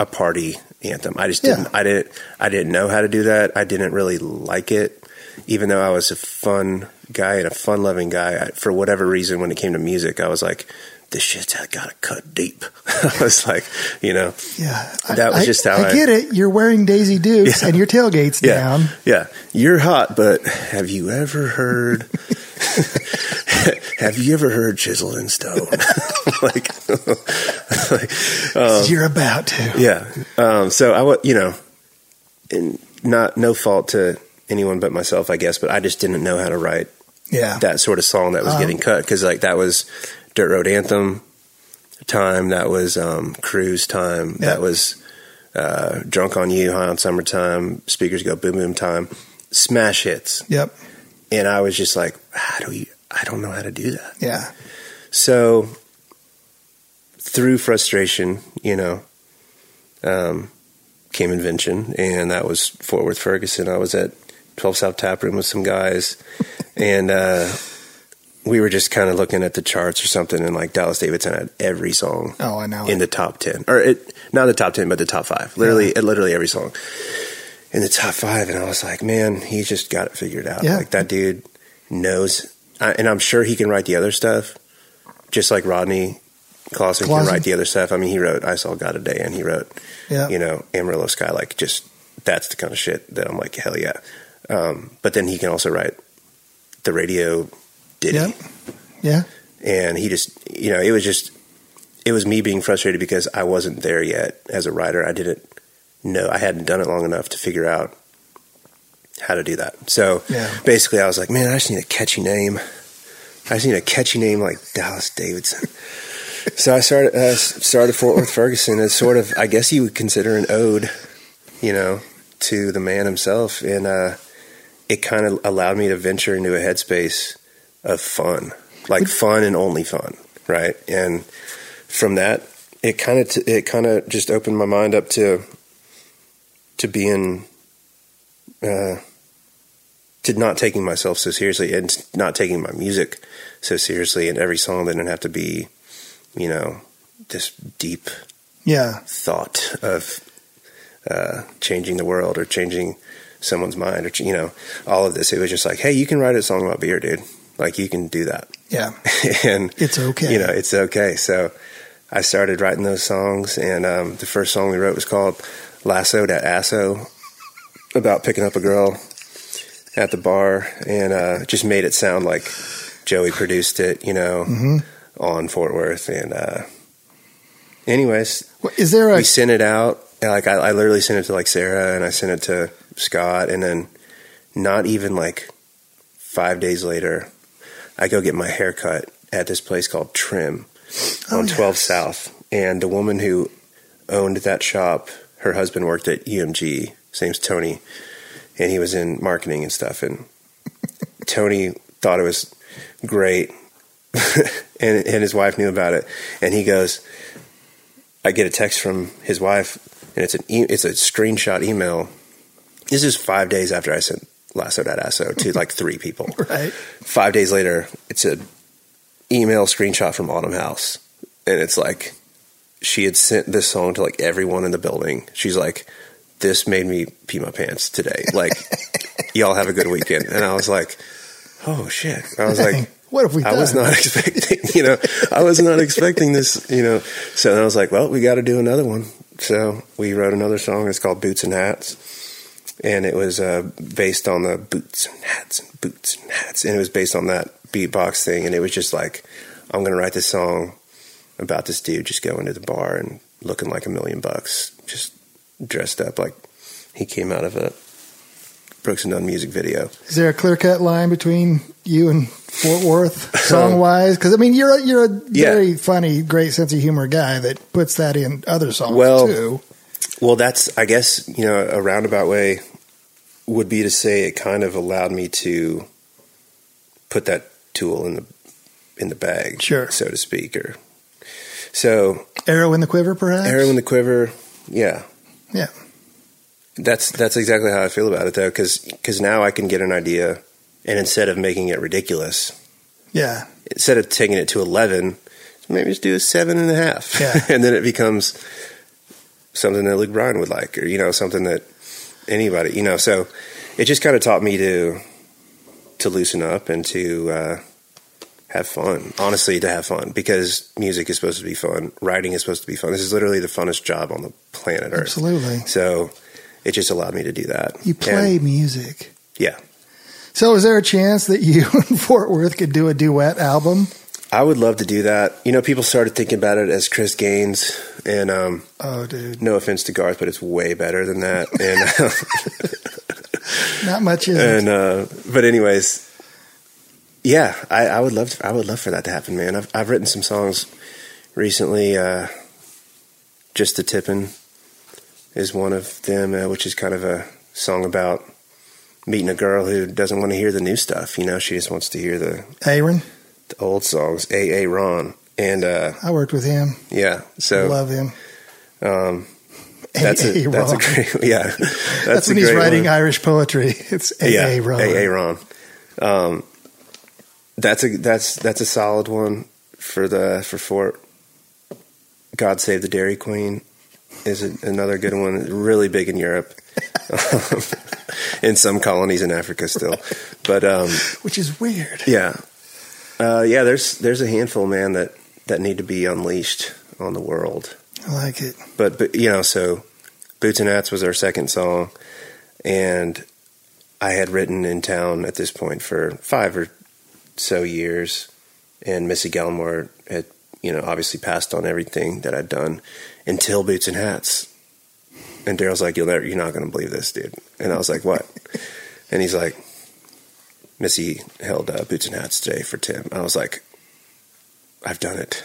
a party anthem. I just didn't. I didn't. I didn't know how to do that. I didn't really like it, even though I was a fun guy and a fun-loving guy. I, for whatever reason, when it came to music, I was like, "This shit's got to cut deep." I was like, you know, Yeah. That was I, just how I, I- get it. You're wearing Daisy Dukes Yeah. and your tailgate's yeah, down. yeah. You're hot, but have you ever heard? have you ever heard Chiseled in Stone? like, like You're about to. Yeah. Um, so I was, you know, and not no fault to anyone but myself, I guess, but I just didn't know how to write Yeah. that sort of song that was Um, getting cut because like that was Dirt Road Anthem time, that was um, Cruise time, Yeah. that was uh, Drunk on You, High on Summertime, Speakers Go Boom Boom time, smash hits, Yep. and I was just like, how do you? I don't know how to do that. Yeah. So through frustration, you know, um, came invention, and that was Fort Worth Ferguson. I was at 12 South Tap Room with some guys, and uh, we were just kind of looking at the charts or something, and like Dallas Davidson had every song Oh, I know. in the top 10, or it, not the top 10, but the top five. Literally, literally every song in the top five. And I was like, man, he's just got it figured out. Yeah. Like that dude knows, I, and I'm sure he can write the other stuff, just like Rodney Clawson can write the other stuff. I mean, he wrote "I Saw God Today" and he wrote, yeah. you know, Amarillo Sky. Like, just that's the kind of shit that I'm like, hell yeah. Um, but then he can also write the radio ditty Yep. Yeah. and he just you know it was just it was me being frustrated because I wasn't there yet as a writer. I didn't know I hadn't done it long enough to figure out how to do that. So Yeah. basically, I was like, man, I just need a catchy name. I just need a catchy name like Dallas Davidson. so I started uh, started Fort Worth Ferguson as sort of I guess you would consider an ode, you know, to the man himself, and uh, it kind of allowed me to venture into a headspace of fun, like fun and only fun, right? And from that, it kind of t- it kind of just opened my mind up to to being uh, to not taking myself so seriously and not taking my music so seriously. And every song didn't have to be, you know, this deep Yeah. thought of uh, changing the world or changing someone's mind or you know all of this. It was just like, hey, you can write a song about beer, dude. Like you can do that. Yeah. and It's okay. You know, it's okay. So I started writing those songs, and um, the first song we wrote was called lasso at Asso," about picking up a girl at the bar, and uh, just made it sound like Joey produced it. You know, Mhm. on Fort Worth, and uh, anyways, Is there a we sent it out. Like I, I literally sent it to like Sarah, and I sent it to Scott, and then not even like five days later, I go get my hair cut at this place called Trim Oh, on 12 yes. South, and the woman who owned that shop, her husband worked at EMG. His name's Tony, and he was in marketing and stuff. And Tony thought it was great, and and his wife knew about it. And he goes, I get a text from his wife, and it's an e- it's a screenshot email. This is five days after I sent Lasso that Asso to like three people. right? Five days later, it's a email screenshot from Autumn House, and it's like she had sent this song to like everyone in the building. She's like, "This made me pee my pants today. Like, y'all have a good weekend." And I was like, "Oh shit!" I was like. What have we I was not expecting, you know, I was not expecting this, you know. So I was like, well, we got to do another one. So we wrote another song. It's called Boots and Hats. And it was uh, based on the boots and hats and boots and hats. And it was based on that beatbox thing. And it was just like, I'm going to write this song about this dude just going to the bar and looking like a million bucks, just dressed up like he came out of a Brooks and Dunn music video. Is there a clear cut line between you and Fort Worth, song wise? Because I mean, you're a, you're a Yeah. very funny, great sense of humor guy that puts that in other songs Well, too. Well, that's I guess you know a roundabout way would be to say it kind of allowed me to put that tool in the in the bag, Sure. so to speak, or so Arrow in the quiver, perhaps. arrow in the quiver. Yeah, Yeah. that's that's exactly how I feel about it though, because now I can get an idea, and instead of making it ridiculous, Yeah. instead of taking it to eleven, maybe just do a seven and a half, Yeah. and then it becomes something that Luke Bryan would like, or you know, something that anybody, you know. So it just kind of taught me to to loosen up and to uh, have fun. Honestly, to have fun because music is supposed to be fun. Writing is supposed to be fun. This is literally the funnest job on the planet Earth. Absolutely. So it just allowed me to do that. You play And, music. yeah. So, is there a chance that you and Fort Worth could do a duet album? I would love to do that. You know, people started thinking about it as Chris Gaines, and um, Oh, dude, no offense to Garth, but it's way better than that. And not much is and uh, but anyways, yeah, I, I would love to, I would love for that to happen, man. I've I've written some songs recently. Uh, Just the tippin' is one of them, uh, which is kind of a song about meeting a girl who doesn't want to hear the new stuff. You know, she just wants to hear the, Aaron, the old songs. A. A. Ron, and uh, I worked with him. yeah, so Love him. um, that's a, A.A. that's a great yeah. That's, That's, when he's writing one. Irish poetry. It's A. yeah, A. Ron. A.A. Ron. Um, that's a that's that's a solid one for the for Fort. God save the Dairy Queen is another good one. Really big in Europe, in some colonies in Africa still, but um, Which is weird. yeah, uh, yeah. There's there's a handful, man, that that need to be unleashed on the world I like it. but but you know, so Boots and Hats was our second song, and I had written in town at this point for five or so years, and Missy Gallimore had you know obviously passed on everything that I'd done until Boots and Hats, and Daryl's like, "You'll never, you're not going to believe this, dude," and I was like, "What?" and he's like, "Missy held uh, Boots and Hats today for Tim." I was like. I've done it.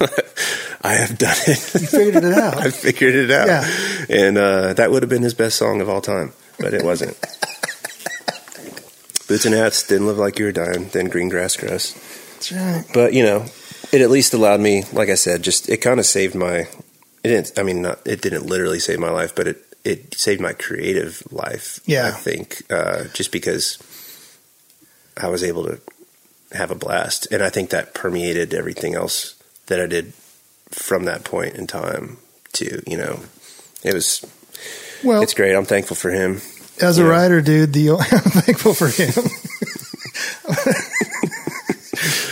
I have done it. You figured it out. I figured it out. Yeah. And uh, that would have been his best song of all time, but it wasn't. Boots and Hats, Didn't Live Like You Were Dying, then Green Grass Grows. That's right. But, you know, it at least allowed me, like I said, just, it kind of saved my, it didn't, I mean, not, it didn't literally save my life, but it, it saved my creative life. Yeah. I think, uh, just because I was able to have a blast. And I think that permeated everything else that I did from that point in time to, you know, it was Well, it's great. I'm thankful for him. as a writer, dude, the I'm thankful for him.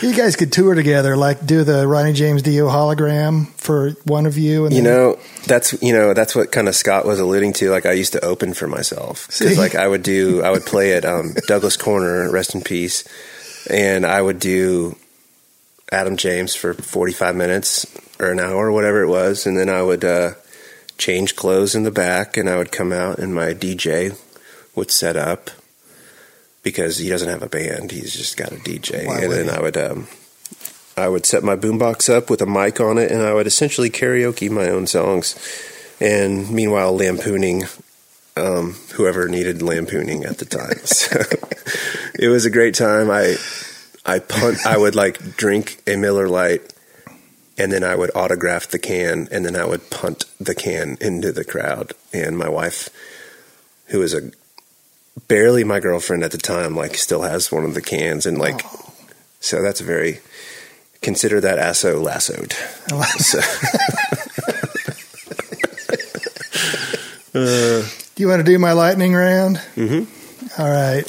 you guys could tour together, like do the Ronnie James Dio hologram for one of you, and You then- know, that's you know that's what kind of Scott was alluding to. Like I used to open for myself because like I would do I would play at um, Douglas Corner, rest in peace, and I would do Adam James for forty five minutes or an hour or whatever it was, and then I would uh, change clothes in the back, and I would come out, and my DJ would set up because he doesn't have a band; he's just got a DJ, Why and then he? I would. Um, I would set my boombox up with a mic on it, and I would essentially karaoke my own songs, and meanwhile lampooning um, whoever needed lampooning at the time. so it was a great time. I I punt. I would like drink a Miller Lite, and then I would autograph the can, and then I would punt the can into the crowd. And my wife, who is a barely my girlfriend at the time, like still has one of the cans, and like so that's a very consider that asso lassoed. So, Do you want to do my lightning round? Mm-hmm. All right.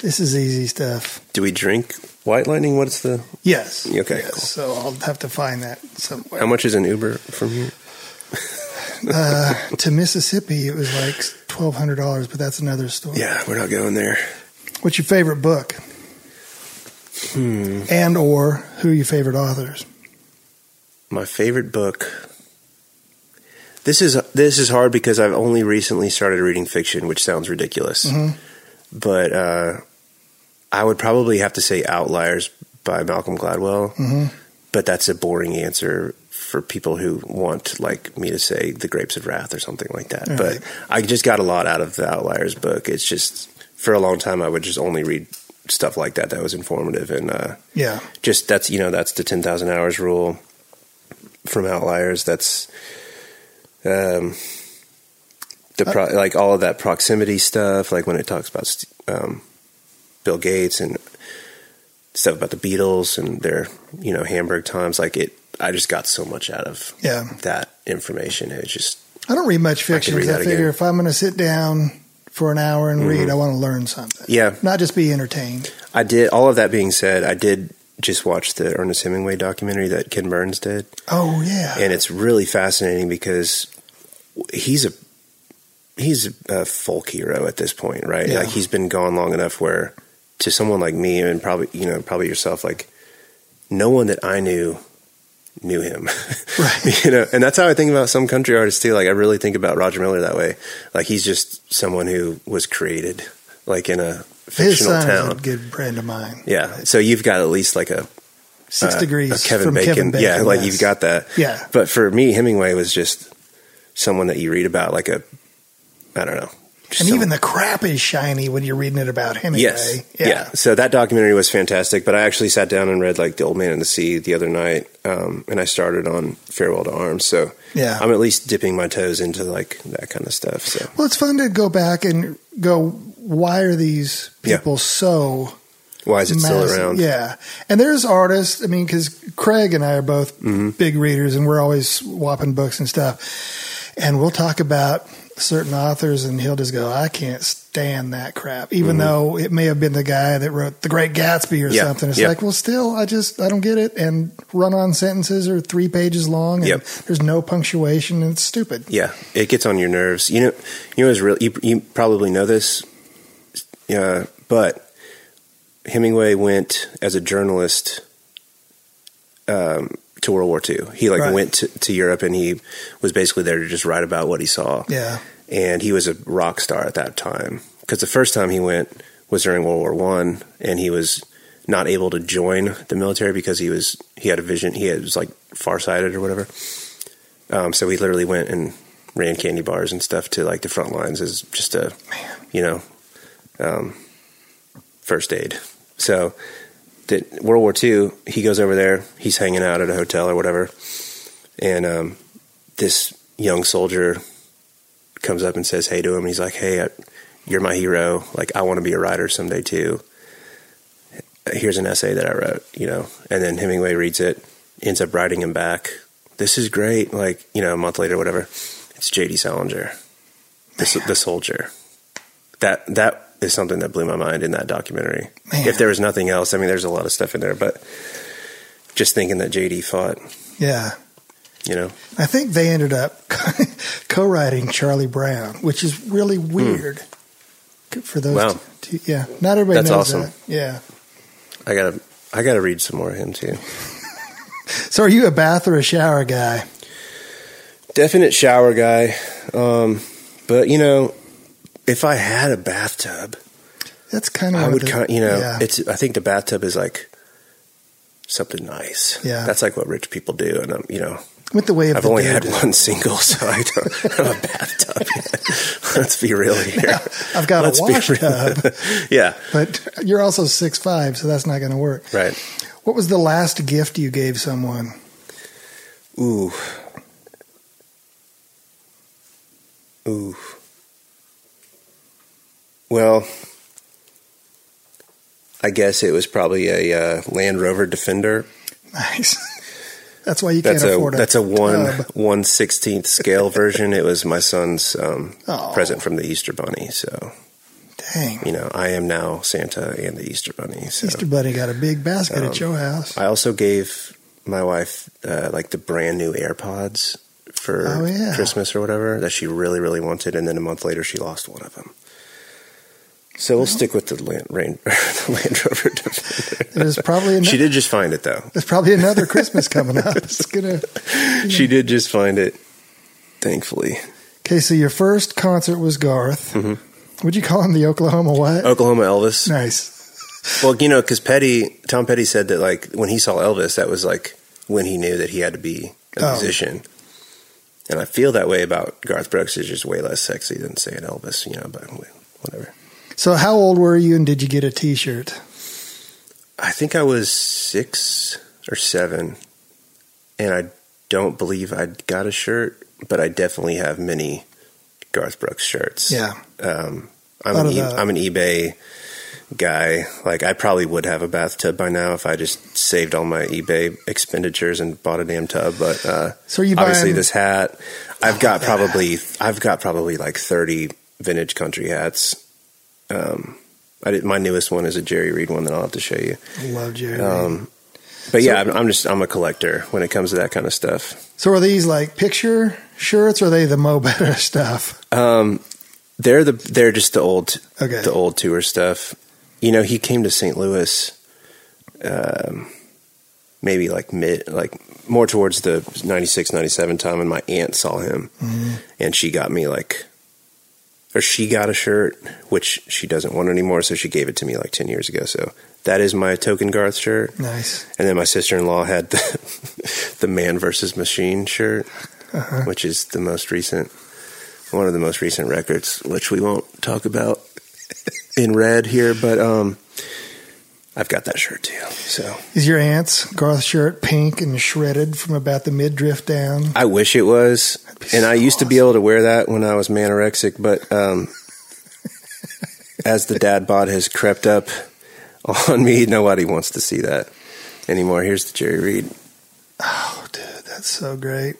This is easy stuff. do we drink White Lightning? What's the Yes. Okay, Yes. cool. So I'll have to find that somewhere. how much is an Uber from here? Uh, to Mississippi, it was like twelve hundred dollars, but that's another story. Yeah, we're not going there. What's your favorite book? Hmm. And or who are your favorite authors? My favorite book. This is this is hard because I've only recently started reading fiction, which sounds ridiculous. Mhm. But uh, I would probably have to say Outliers by Malcolm Gladwell. Mhm. But that's a boring answer for people who want like me to say The Grapes of Wrath or something like that. All but. I just got a lot out of the Outliers book. It's just for a long time I would just only read stuff like that that was informative and uh, Yeah. just that's you know that's the 10,000 hours rule from outliers that's um the pro- like all of that proximity stuff like when it talks about um Bill Gates and stuff about the Beatles and their you know Hamburg times like it I just got so much out of Yeah. that information it just I don't read much fiction. 'cause I, figure again. if I'm going to sit down for an hour and read, mm-hmm. I want to learn something. yeah Not just be entertained. I did all of that being said I did just watch the Ernest Hemingway documentary that Ken Burns did Oh yeah. and it's really fascinating because he's a he's a folk hero at this point, right? Yeah. Like he's been gone long enough where to someone like me and probably you know probably yourself, like no one that I knew knew him, Right. you know. And that's how I think about some country artists too. Like I really think about Roger Miller that way. Like he's just someone who was created like in a fictional town. a good friend of mine. Yeah, so you've got at least like a Six uh, degrees a Kevin from Bacon. Kevin Bacon. Yeah, like you've got that. Yeah. But for me, Hemingway was just someone that you read about, like a, I don't know. And some- even the crap is shiny when you're reading it about Hemingway. yes, yeah. So that documentary was fantastic. But I actually sat down and read like The Old Man and the Sea the other night, um, and I started on Farewell to Arms. So Yeah. I'm at least dipping my toes into like that kind of stuff. So Well, it's fun to go back and go, why are these Yeah. people so why is it still around? Yeah. And there's artists, I mean, because Craig and I are both Mm-hmm. big readers and we're always swapping books and stuff. And we'll talk about certain authors and he'll just go, I can't stand that crap, even though it may have been the guy that wrote The Great Gatsby or Mm-hmm. Yeah. something. It's Yeah. like, well, still, I just, I don't get it. And run on sentences are three pages long and Yep. there's no punctuation and it's stupid. Yeah, it gets on your nerves. You know, you know, it's real. You, you probably know this, uh, but Hemingway went as a journalist um, to World War II. He like Right. went to, to Europe and he was basically there to just write about what he saw. Yeah. and he was a rock star at that time because the first time he went was during World War One, and he was not able to join the military because he was he had a vision. He had, was like farsighted or whatever. Um, so he literally went and ran candy bars and stuff to like the front lines as just a, you know, um, first aid. So that World War II, he goes over there. He's hanging out at a hotel or whatever, and um, this young soldier comes up and says hey to him. He's like, "Hey, I, you're my hero. Like, I want to be a writer someday too. Here's an essay that I wrote, you know." And then Hemingway reads it, ends up writing him back. This is great. Like, you know, a month later, whatever. It's J.D. Salinger. the, the soldier. That that is something that blew my mind in that documentary. Man. If there was nothing else, I mean, there's a lot of stuff in there, but just thinking that JD fought, Yeah. you know, I think they ended up co-writing Charlie Brown, which is really weird for those. Hmm. Wow. Two, yeah, not everybody That's knows awesome. that. Yeah. I gotta I gotta read some more of him too. So, are you a bath or a shower guy? Definite shower guy, um, but you know, if I had a bathtub, That's kind of. I would the- kind, you know, Yeah. it's. I think the bathtub is like something nice. Yeah. that's like what rich people do, and um, you know, With the way of I've the only dude. had one single, so I don't have a bathtub yet. Let's be real here. I've got Let's a be wash tub, yeah, but you're also six five, so that's not going to work. right. What was the last gift you gave someone? Ooh. Ooh. Well, I guess it was probably a uh, Land Rover Defender. Nice. that's why you That's can't a afford a. that's a one tub. one sixteenth scale version. It was my son's um, present from the Easter Bunny. So Dang. you know, I am now Santa and the Easter Bunny. So Easter Bunny got a big basket Um, at your house. I also gave my wife uh, like the brand new AirPods for Oh, yeah. Christmas or whatever that she really really wanted, and then a month later she lost one of them. So we'll stick with the Land, Rain, the Land Rover Defender. There's probably She did just find it though. There's probably another Christmas coming up. It's gonna. She did just find it, thankfully. Okay, so your first concert was Garth. Mhm. Would you call him the Oklahoma what? Oklahoma Elvis. Nice. Well, you know, because Petty, Tom Petty said that like when he saw Elvis, that was like when he knew that he had to be a Oh. musician. And I feel that way about Garth Brooks. Is just way less sexy than saying Elvis, you know. But whatever. So, how old were you, and did you get a T-shirt? I think I was six or seven, and I don't believe I got a shirt, but I definitely have many Garth Brooks shirts. Yeah. Um, I'm, an e- I'm an eBay guy. Like I probably would have a bathtub by now if I just saved all my eBay expenditures and bought a damn tub. But uh, So, you obviously buying? this hat, I've got probably I've got probably like 30 vintage country hats. Um, I did, my newest one is a Jerry Reed one that I'll have to show you. I love Jerry. Um, but yeah, I'm, I'm just I'm a collector when it comes to that kind of stuff. so, are these like picture shirts, or are they the Mo Better stuff? Um, they're the they're just the old Okay. the old tour stuff. You know, he came to St. Louis, um, maybe like mid, like more towards the 96, 97 time, and my aunt saw him, Mm-hmm. and she got me like, or she got a shirt, which she doesn't want anymore, so she gave it to me like 10 years ago. So that is my token Garth shirt. Nice. And then my sister in law had the, the Man versus Machine shirt, Uh-huh. which is the most recent, one of the most recent records, which we won't talk about in red here, but um, I've got that shirt too. So Is your aunt's Garth shirt pink and shredded from about the midriff down? I wish it was, and so I used to be able to wear that when I was manorexic, but um, as the dad bod has crept up on me, nobody wants to see that anymore. Here's the Jerry Reed. Oh, dude, that's so great.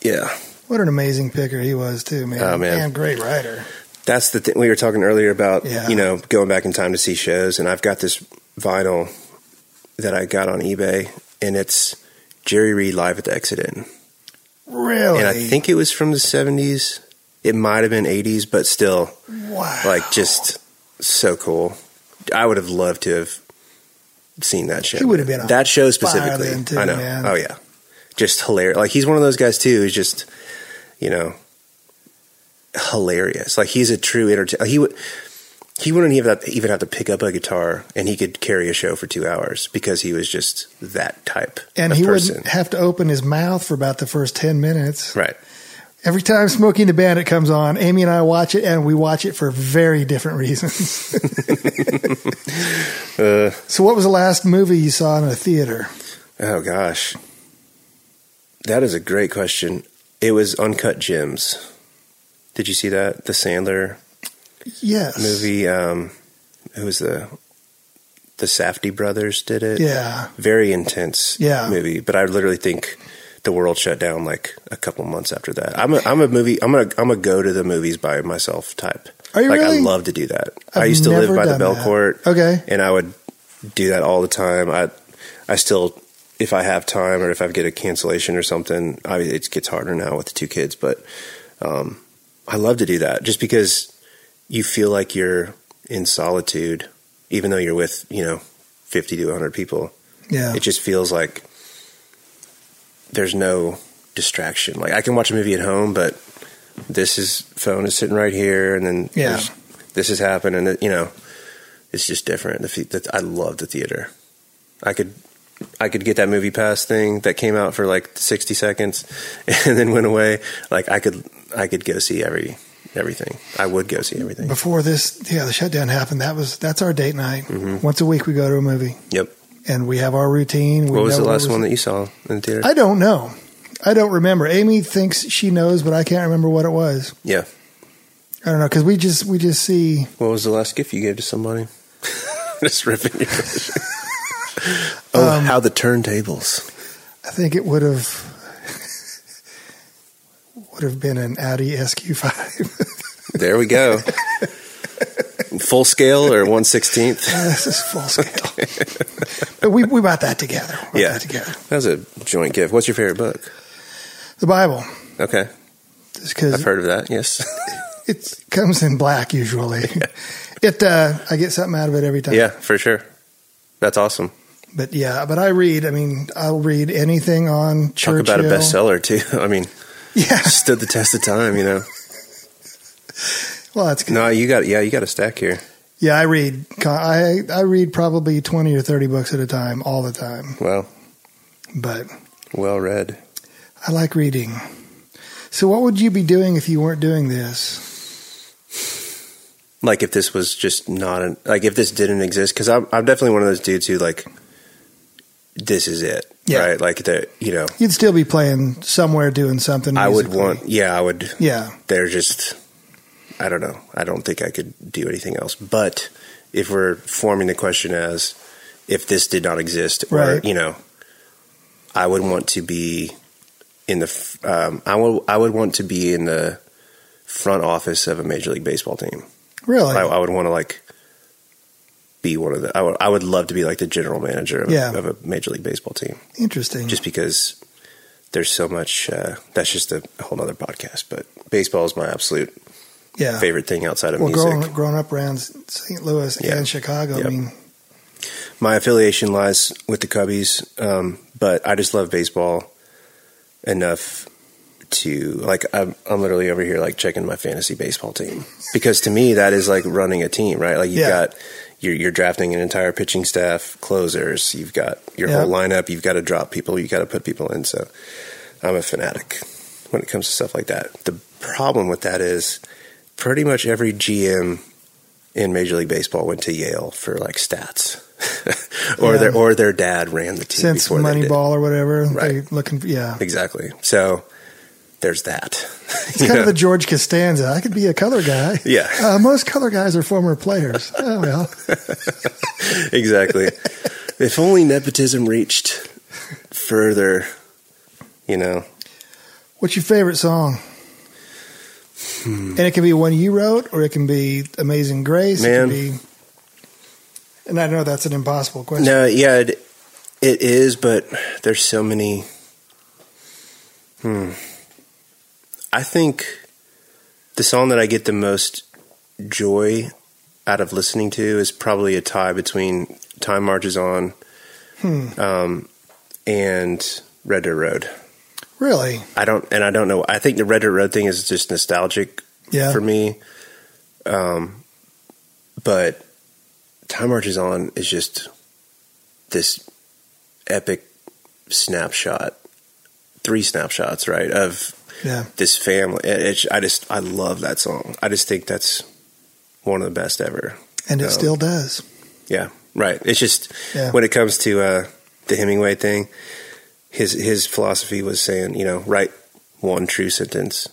Yeah. What an amazing picker he was too, man. Oh, man. great writer. That's the thing we were talking earlier about, Yeah. you know, going back in time to see shows. And I've got this vinyl that I got on eBay, and it's Jerry Reed live at the Exit Inn. Really? And I think it was from the 70s. It might have been 80s, but still, wow. like, just so cool. I would have loved to have seen that show. He would have been on that show specifically. too, I know. man. Oh yeah, just hilarious. Like he's one of those guys too. Who's just, you know, hilarious. Like he's a true entertainer. He would. He wouldn't even have, even have to pick up a guitar, and he could carry a show for two hours because he was just that type and he person. wouldn't have to open his mouth for about the first 10 minutes. Right. Every time Smokey and the Bandit comes on, Amy and I watch it, and we watch it for very different reasons. Uh, so, what was the last movie you saw in a theater? oh gosh, that is a great question. It was Uncut Gems. Did you see that? The Sandler Yes. movie. Um, it was the the Safdie brothers did it. Yeah. very intense Yeah. movie. But I literally think the world shut down like a couple months after that. I'm a I'm a movie. I'm gonna I'm a go to the movies by myself type. Are you like really? I love to do that. I I've used to live by the Bell that. Belcourt. Okay. and I would do that all the time. I I still, if I have time or if I get a cancellation or something, I, it gets harder now with the two kids. But um, I love to do that just because you feel like you're in solitude, even though you're with you know fifty to hundred people. Yeah. It just feels like there's no distraction. Like I can watch a movie at home, but this is phone is sitting right here, and then Yeah. this has happened, and it, you know, it's just different. The, the, I love the theater. I could. I could get that movie pass thing that came out for like 60 seconds and then went away. Like I could, I could go see every, everything. I would go see everything. Before this, yeah, the shutdown happened. That was that's our date night. Mhm. Once a week, we go to a movie, Yep. and we have our routine. We What was the last was- one that you saw in the theater? I don't know. I don't remember. Amy thinks she knows, but I can't remember what it was. yeah. I don't know because we just we just see. What was the last gift you gave to somebody? Just ripping your. oh, Um, how the turntables! I think it would have would have been an Audi SQ5. There we go. Full scale or one sixteenth? this is full scale. but we we bought that together. Bought Yeah. that together. That was a joint gift. What's your favorite book? The Bible, Okay, just because I've heard of that. Yes. it comes in black usually. It uh, I get something out of it every time. yeah, for sure. That's awesome. But yeah, but I read. I mean, I'll read anything on Talk Churchill. about a bestseller too. I mean, Yeah. stood the test of time. You know. Well, that's good. No, you got yeah, you got a stack here. Yeah, I read. I I read probably twenty or thirty books at a time, all the time. Well, But well read. I like reading. So, what would you be doing if you weren't doing this? Like if this was just not an, like if this didn't exist, because I'm I'm definitely one of those dudes who like this is it, Yeah. right? Like the you know You'd still be playing somewhere, doing something. I would want yeah I would Yeah, they're just I don't know. I don't think I could do anything else. But if we're forming the question as if this did not exist, or Right. you know, I would want to be in the. Um, I would. I would want to be in the front office of a major league baseball team. really. I, I would want to like be one of the. I would. I would love to be like the general manager of, Yeah. of a major league baseball team, Interesting. just because. There's so much. Uh, that's just a whole other podcast. But baseball is my absolute yeah. favorite thing outside of Well, music. growing, growing up around St. Louis Yeah. and Chicago, Yep. I mean, My affiliation lies with the Cubbies, um, but I just love baseball enough to like. I'm, I'm literally over here like checking my fantasy baseball team because to me that is like running a team, right? Like you've Yeah. got you're, you're drafting an entire pitching staff, closers. You've got your Yeah. whole lineup. You've got to drop people. You've got to put people in. So I'm a fanatic when it comes to stuff like that. The problem with that is pretty much every GM in Major League Baseball went to Yale for like stats, or Yeah. their or their dad ran the team since. Moneyball or whatever, Right. looking. For, yeah, Exactly. So there's that. it's kind of the George Costanza. I could be a color guy. yeah, Uh, most color guys are former players. Oh well, exactly. if only nepotism reached further, you know. what's your favorite song? Hmm. And it can be one you wrote, or it can be Amazing Grace. It Man. can be, and I know that's an impossible question. No, yeah, it, it is, but there's so many. Hmm. I think the song that I get the most joy out of listening to is probably a tie between "Time Marches On" Hmm. um, and "Red Dirt Road." Really? I don't, and I don't know. I think the Red Dirt Road thing is just nostalgic Yeah. for me. Um, but Time Marches On is just this epic snapshot, three snapshots, right, of Yeah. this family. It, it's- I just, I love that song. I just think that's one of the best ever. And it Um, still does. Yeah, right. It's just Yeah. when it comes to uh, the Hemingway thing, his his philosophy was saying, you know, write one true sentence,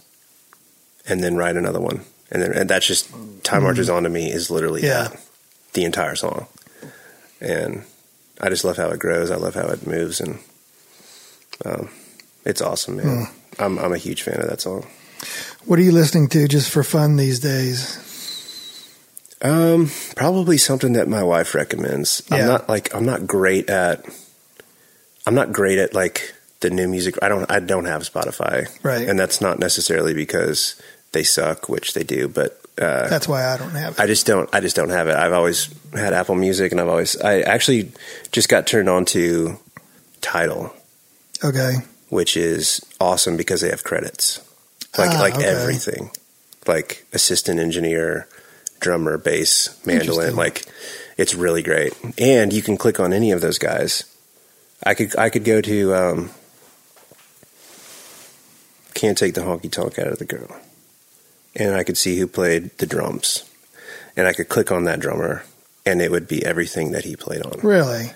and then write another one, and then and that's just time marches on to me is literally Mm-hmm. Yeah. that, the entire song, and I just love how it grows. I love how it moves, and um, It's awesome, man. I'm I'm a huge fan of that song. What are you listening to just for fun these days? Um, probably something that my wife recommends. Yeah. I'm not like I'm not great at. I'm not great at like the new music. I don't. I don't have Spotify, Right. And that's not necessarily because they suck, which they do, but. Uh, That's why I don't have it. I just don't. I just don't have it. I've always had Apple Music, and I've always. I actually just got turned on to Tidal, Okay. Which is awesome because they have credits, like Ah, like okay. everything, like assistant engineer, drummer, bass, mandolin. Like it's really great, and you can click on any of those guys. I could I could go to. Um, can't take the honky tonk out of the girl, and I could see who played the drums, and I could click on that drummer, and it would be everything that he played on Really?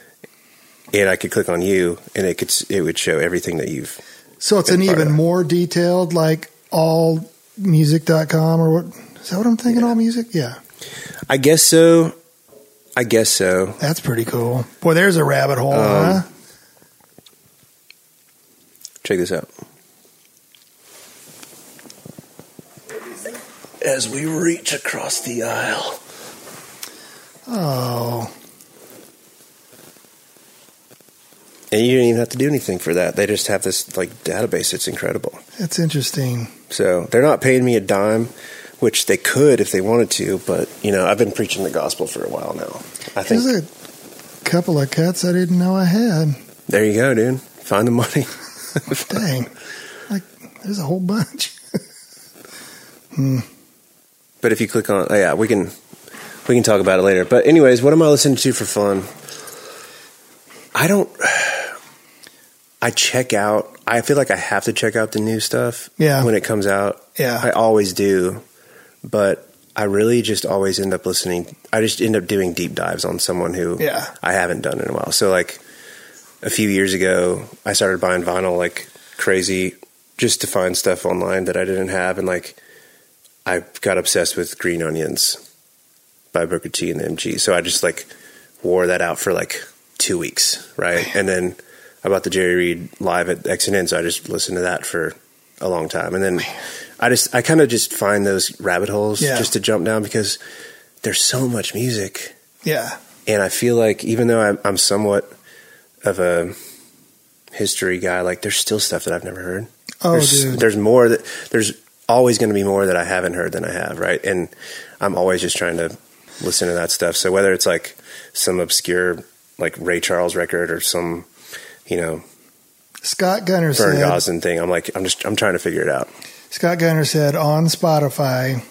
And I could click on you, and it could it would show everything that you've. So it's Been an part even of more detailed, like allmusic.com or what? Is that what I'm thinking? All music? Yeah. I guess so. I guess so. That's pretty cool. Boy, there's a rabbit hole, Um, huh? Check this out. As we reach across the aisle, Oh, and you don't even have to do anything for that. They just have this like database. It's incredible. that's interesting. So they're not paying me a dime, which they could if they wanted to. But you know, I've been preaching the gospel for a while now. I think There's a couple of cuts I didn't know I had. there you go, dude. Find the money. Dang. Like, there's a whole bunch. hmm. But if you click on, oh yeah, we can we can talk about it later. But anyways, what am I listening to for fun? I don't. I check out. I feel like I have to check out the new stuff. Yeah. When it comes out, Yeah. I always do. But I really just always end up listening. I just end up doing deep dives on someone who Yeah. I haven't done in a while. So like a few years ago, I started buying vinyl like crazy just to find stuff online that I didn't have, and like I got obsessed with Green Onions by Booker T and the MG. So I just like wore that out for like two weeks, right? And then I bought the Jerry Reed live at X and N, so I just listened to that for a long time, and then I just I kind of just find those rabbit holes Yeah. just to jump down because there's so much music Yeah. and I feel like even though I'm, I'm somewhat of a history guy, like there's still stuff that I've never heard. Oh, there's, dude. there's more that there's always going to be more that I haven't heard than I have, right? And I'm always just trying to listen to that stuff. So whether it's like some obscure like Ray Charles record or some, you know, Scott Gunner Vern said, Gosdin thing, I'm like I'm just I'm trying to figure it out. Scott Gunner said on Spotify,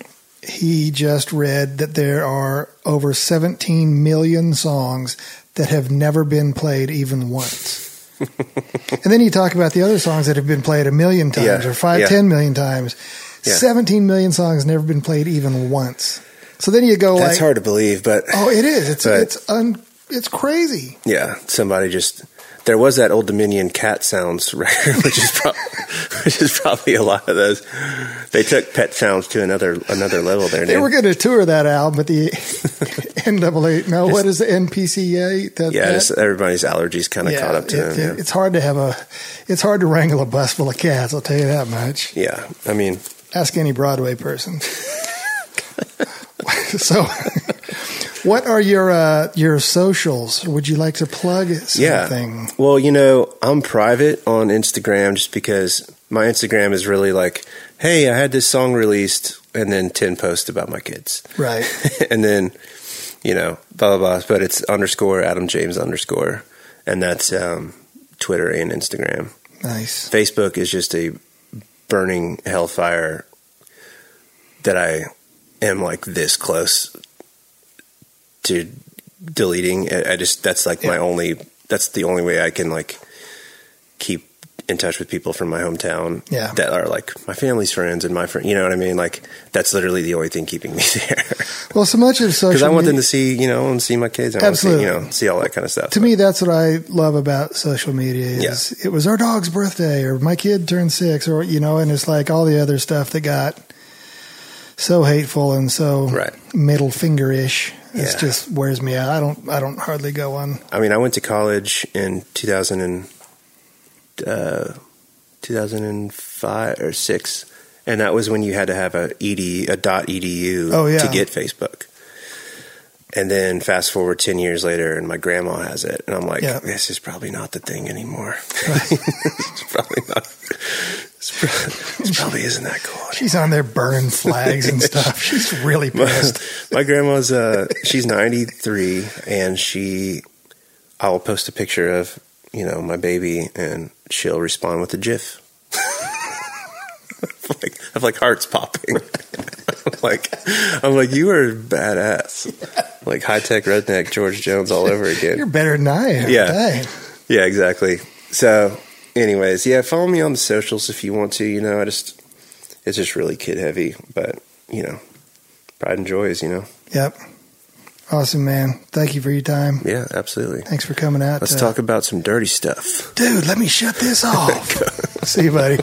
he just read that there are over 17 million songs that have never been played even once. and then you talk about the other songs that have been played a million times Yeah, or five, yeah. ten million times. Yeah. 17 million songs never been played even once. So then you go That's like, hard to believe, but oh, it is. It's But- it's un, it's crazy. Yeah, somebody just there was that Old Dominion cat sounds record, which is pro- which is probably a lot of those. They took pet sounds to another another level there. They dude. were going to tour that album at the NAA. No, what is the NPCA? That, yeah, that- everybody's allergies kind of caught up to it- them. it- It's hard to have a, it's hard to wrangle a bus full of cats. I'll tell you that much. yeah. yeah, I mean, Ask any Broadway person. so, what are your uh, your socials? Would you like to plug something? yeah. Well, you know, I'm private on Instagram just because my Instagram is really like, hey, I had this song released, and then ten posts about my kids. Right. and then you know blah blah blah but it's underscore adam james underscore and that's um, twitter and instagram Nice. facebook is just a burning hellfire that i am like this close to deleting i just that's like my only that's the only way i can like keep in touch with people from my hometown Yeah. that are like my family's friends and my friend you know what i mean like that's literally the only thing keeping me there Well, so much of social because I want them to see, you know, and see my kids. I want to see, Absolutely. you know, see all that kind of stuff. to me, that's what I love about social media. Is it was our dog's birthday, or my kid turned six, or you know, and it's like all the other stuff that got so hateful and so Right. middle finger ish. It Yeah. just wears me out. I don't. I don't hardly go on. I mean, I went to college in 2000 and uh, 2005 or six, and that was when you had to have a ed a dot edu Oh, yeah. to get Facebook. And then fast forward ten years later, and my grandma has it, and I'm like, Yeah. this is probably not the thing anymore. it's probably not. It's pro- This probably isn't that cool. She's on there burning flags and stuff. She's really pissed. my grandma's uh she's 93 and she I'll post a picture of you know my baby and she'll respond with a gif of like of like hearts popping like I'm like you are badass like high tech redneck George Jones all over again You're better than I am. Yeah. Dang. yeah exactly so anyways yeah follow me on the socials if you want to you know I just it's just really kid heavy but you know pride and joys you know Yep. Awesome, man. Thank you for your time. yeah absolutely Thanks for coming out. Let's to- talk about some dirty stuff. Dude, let me shut this off. See you, buddy.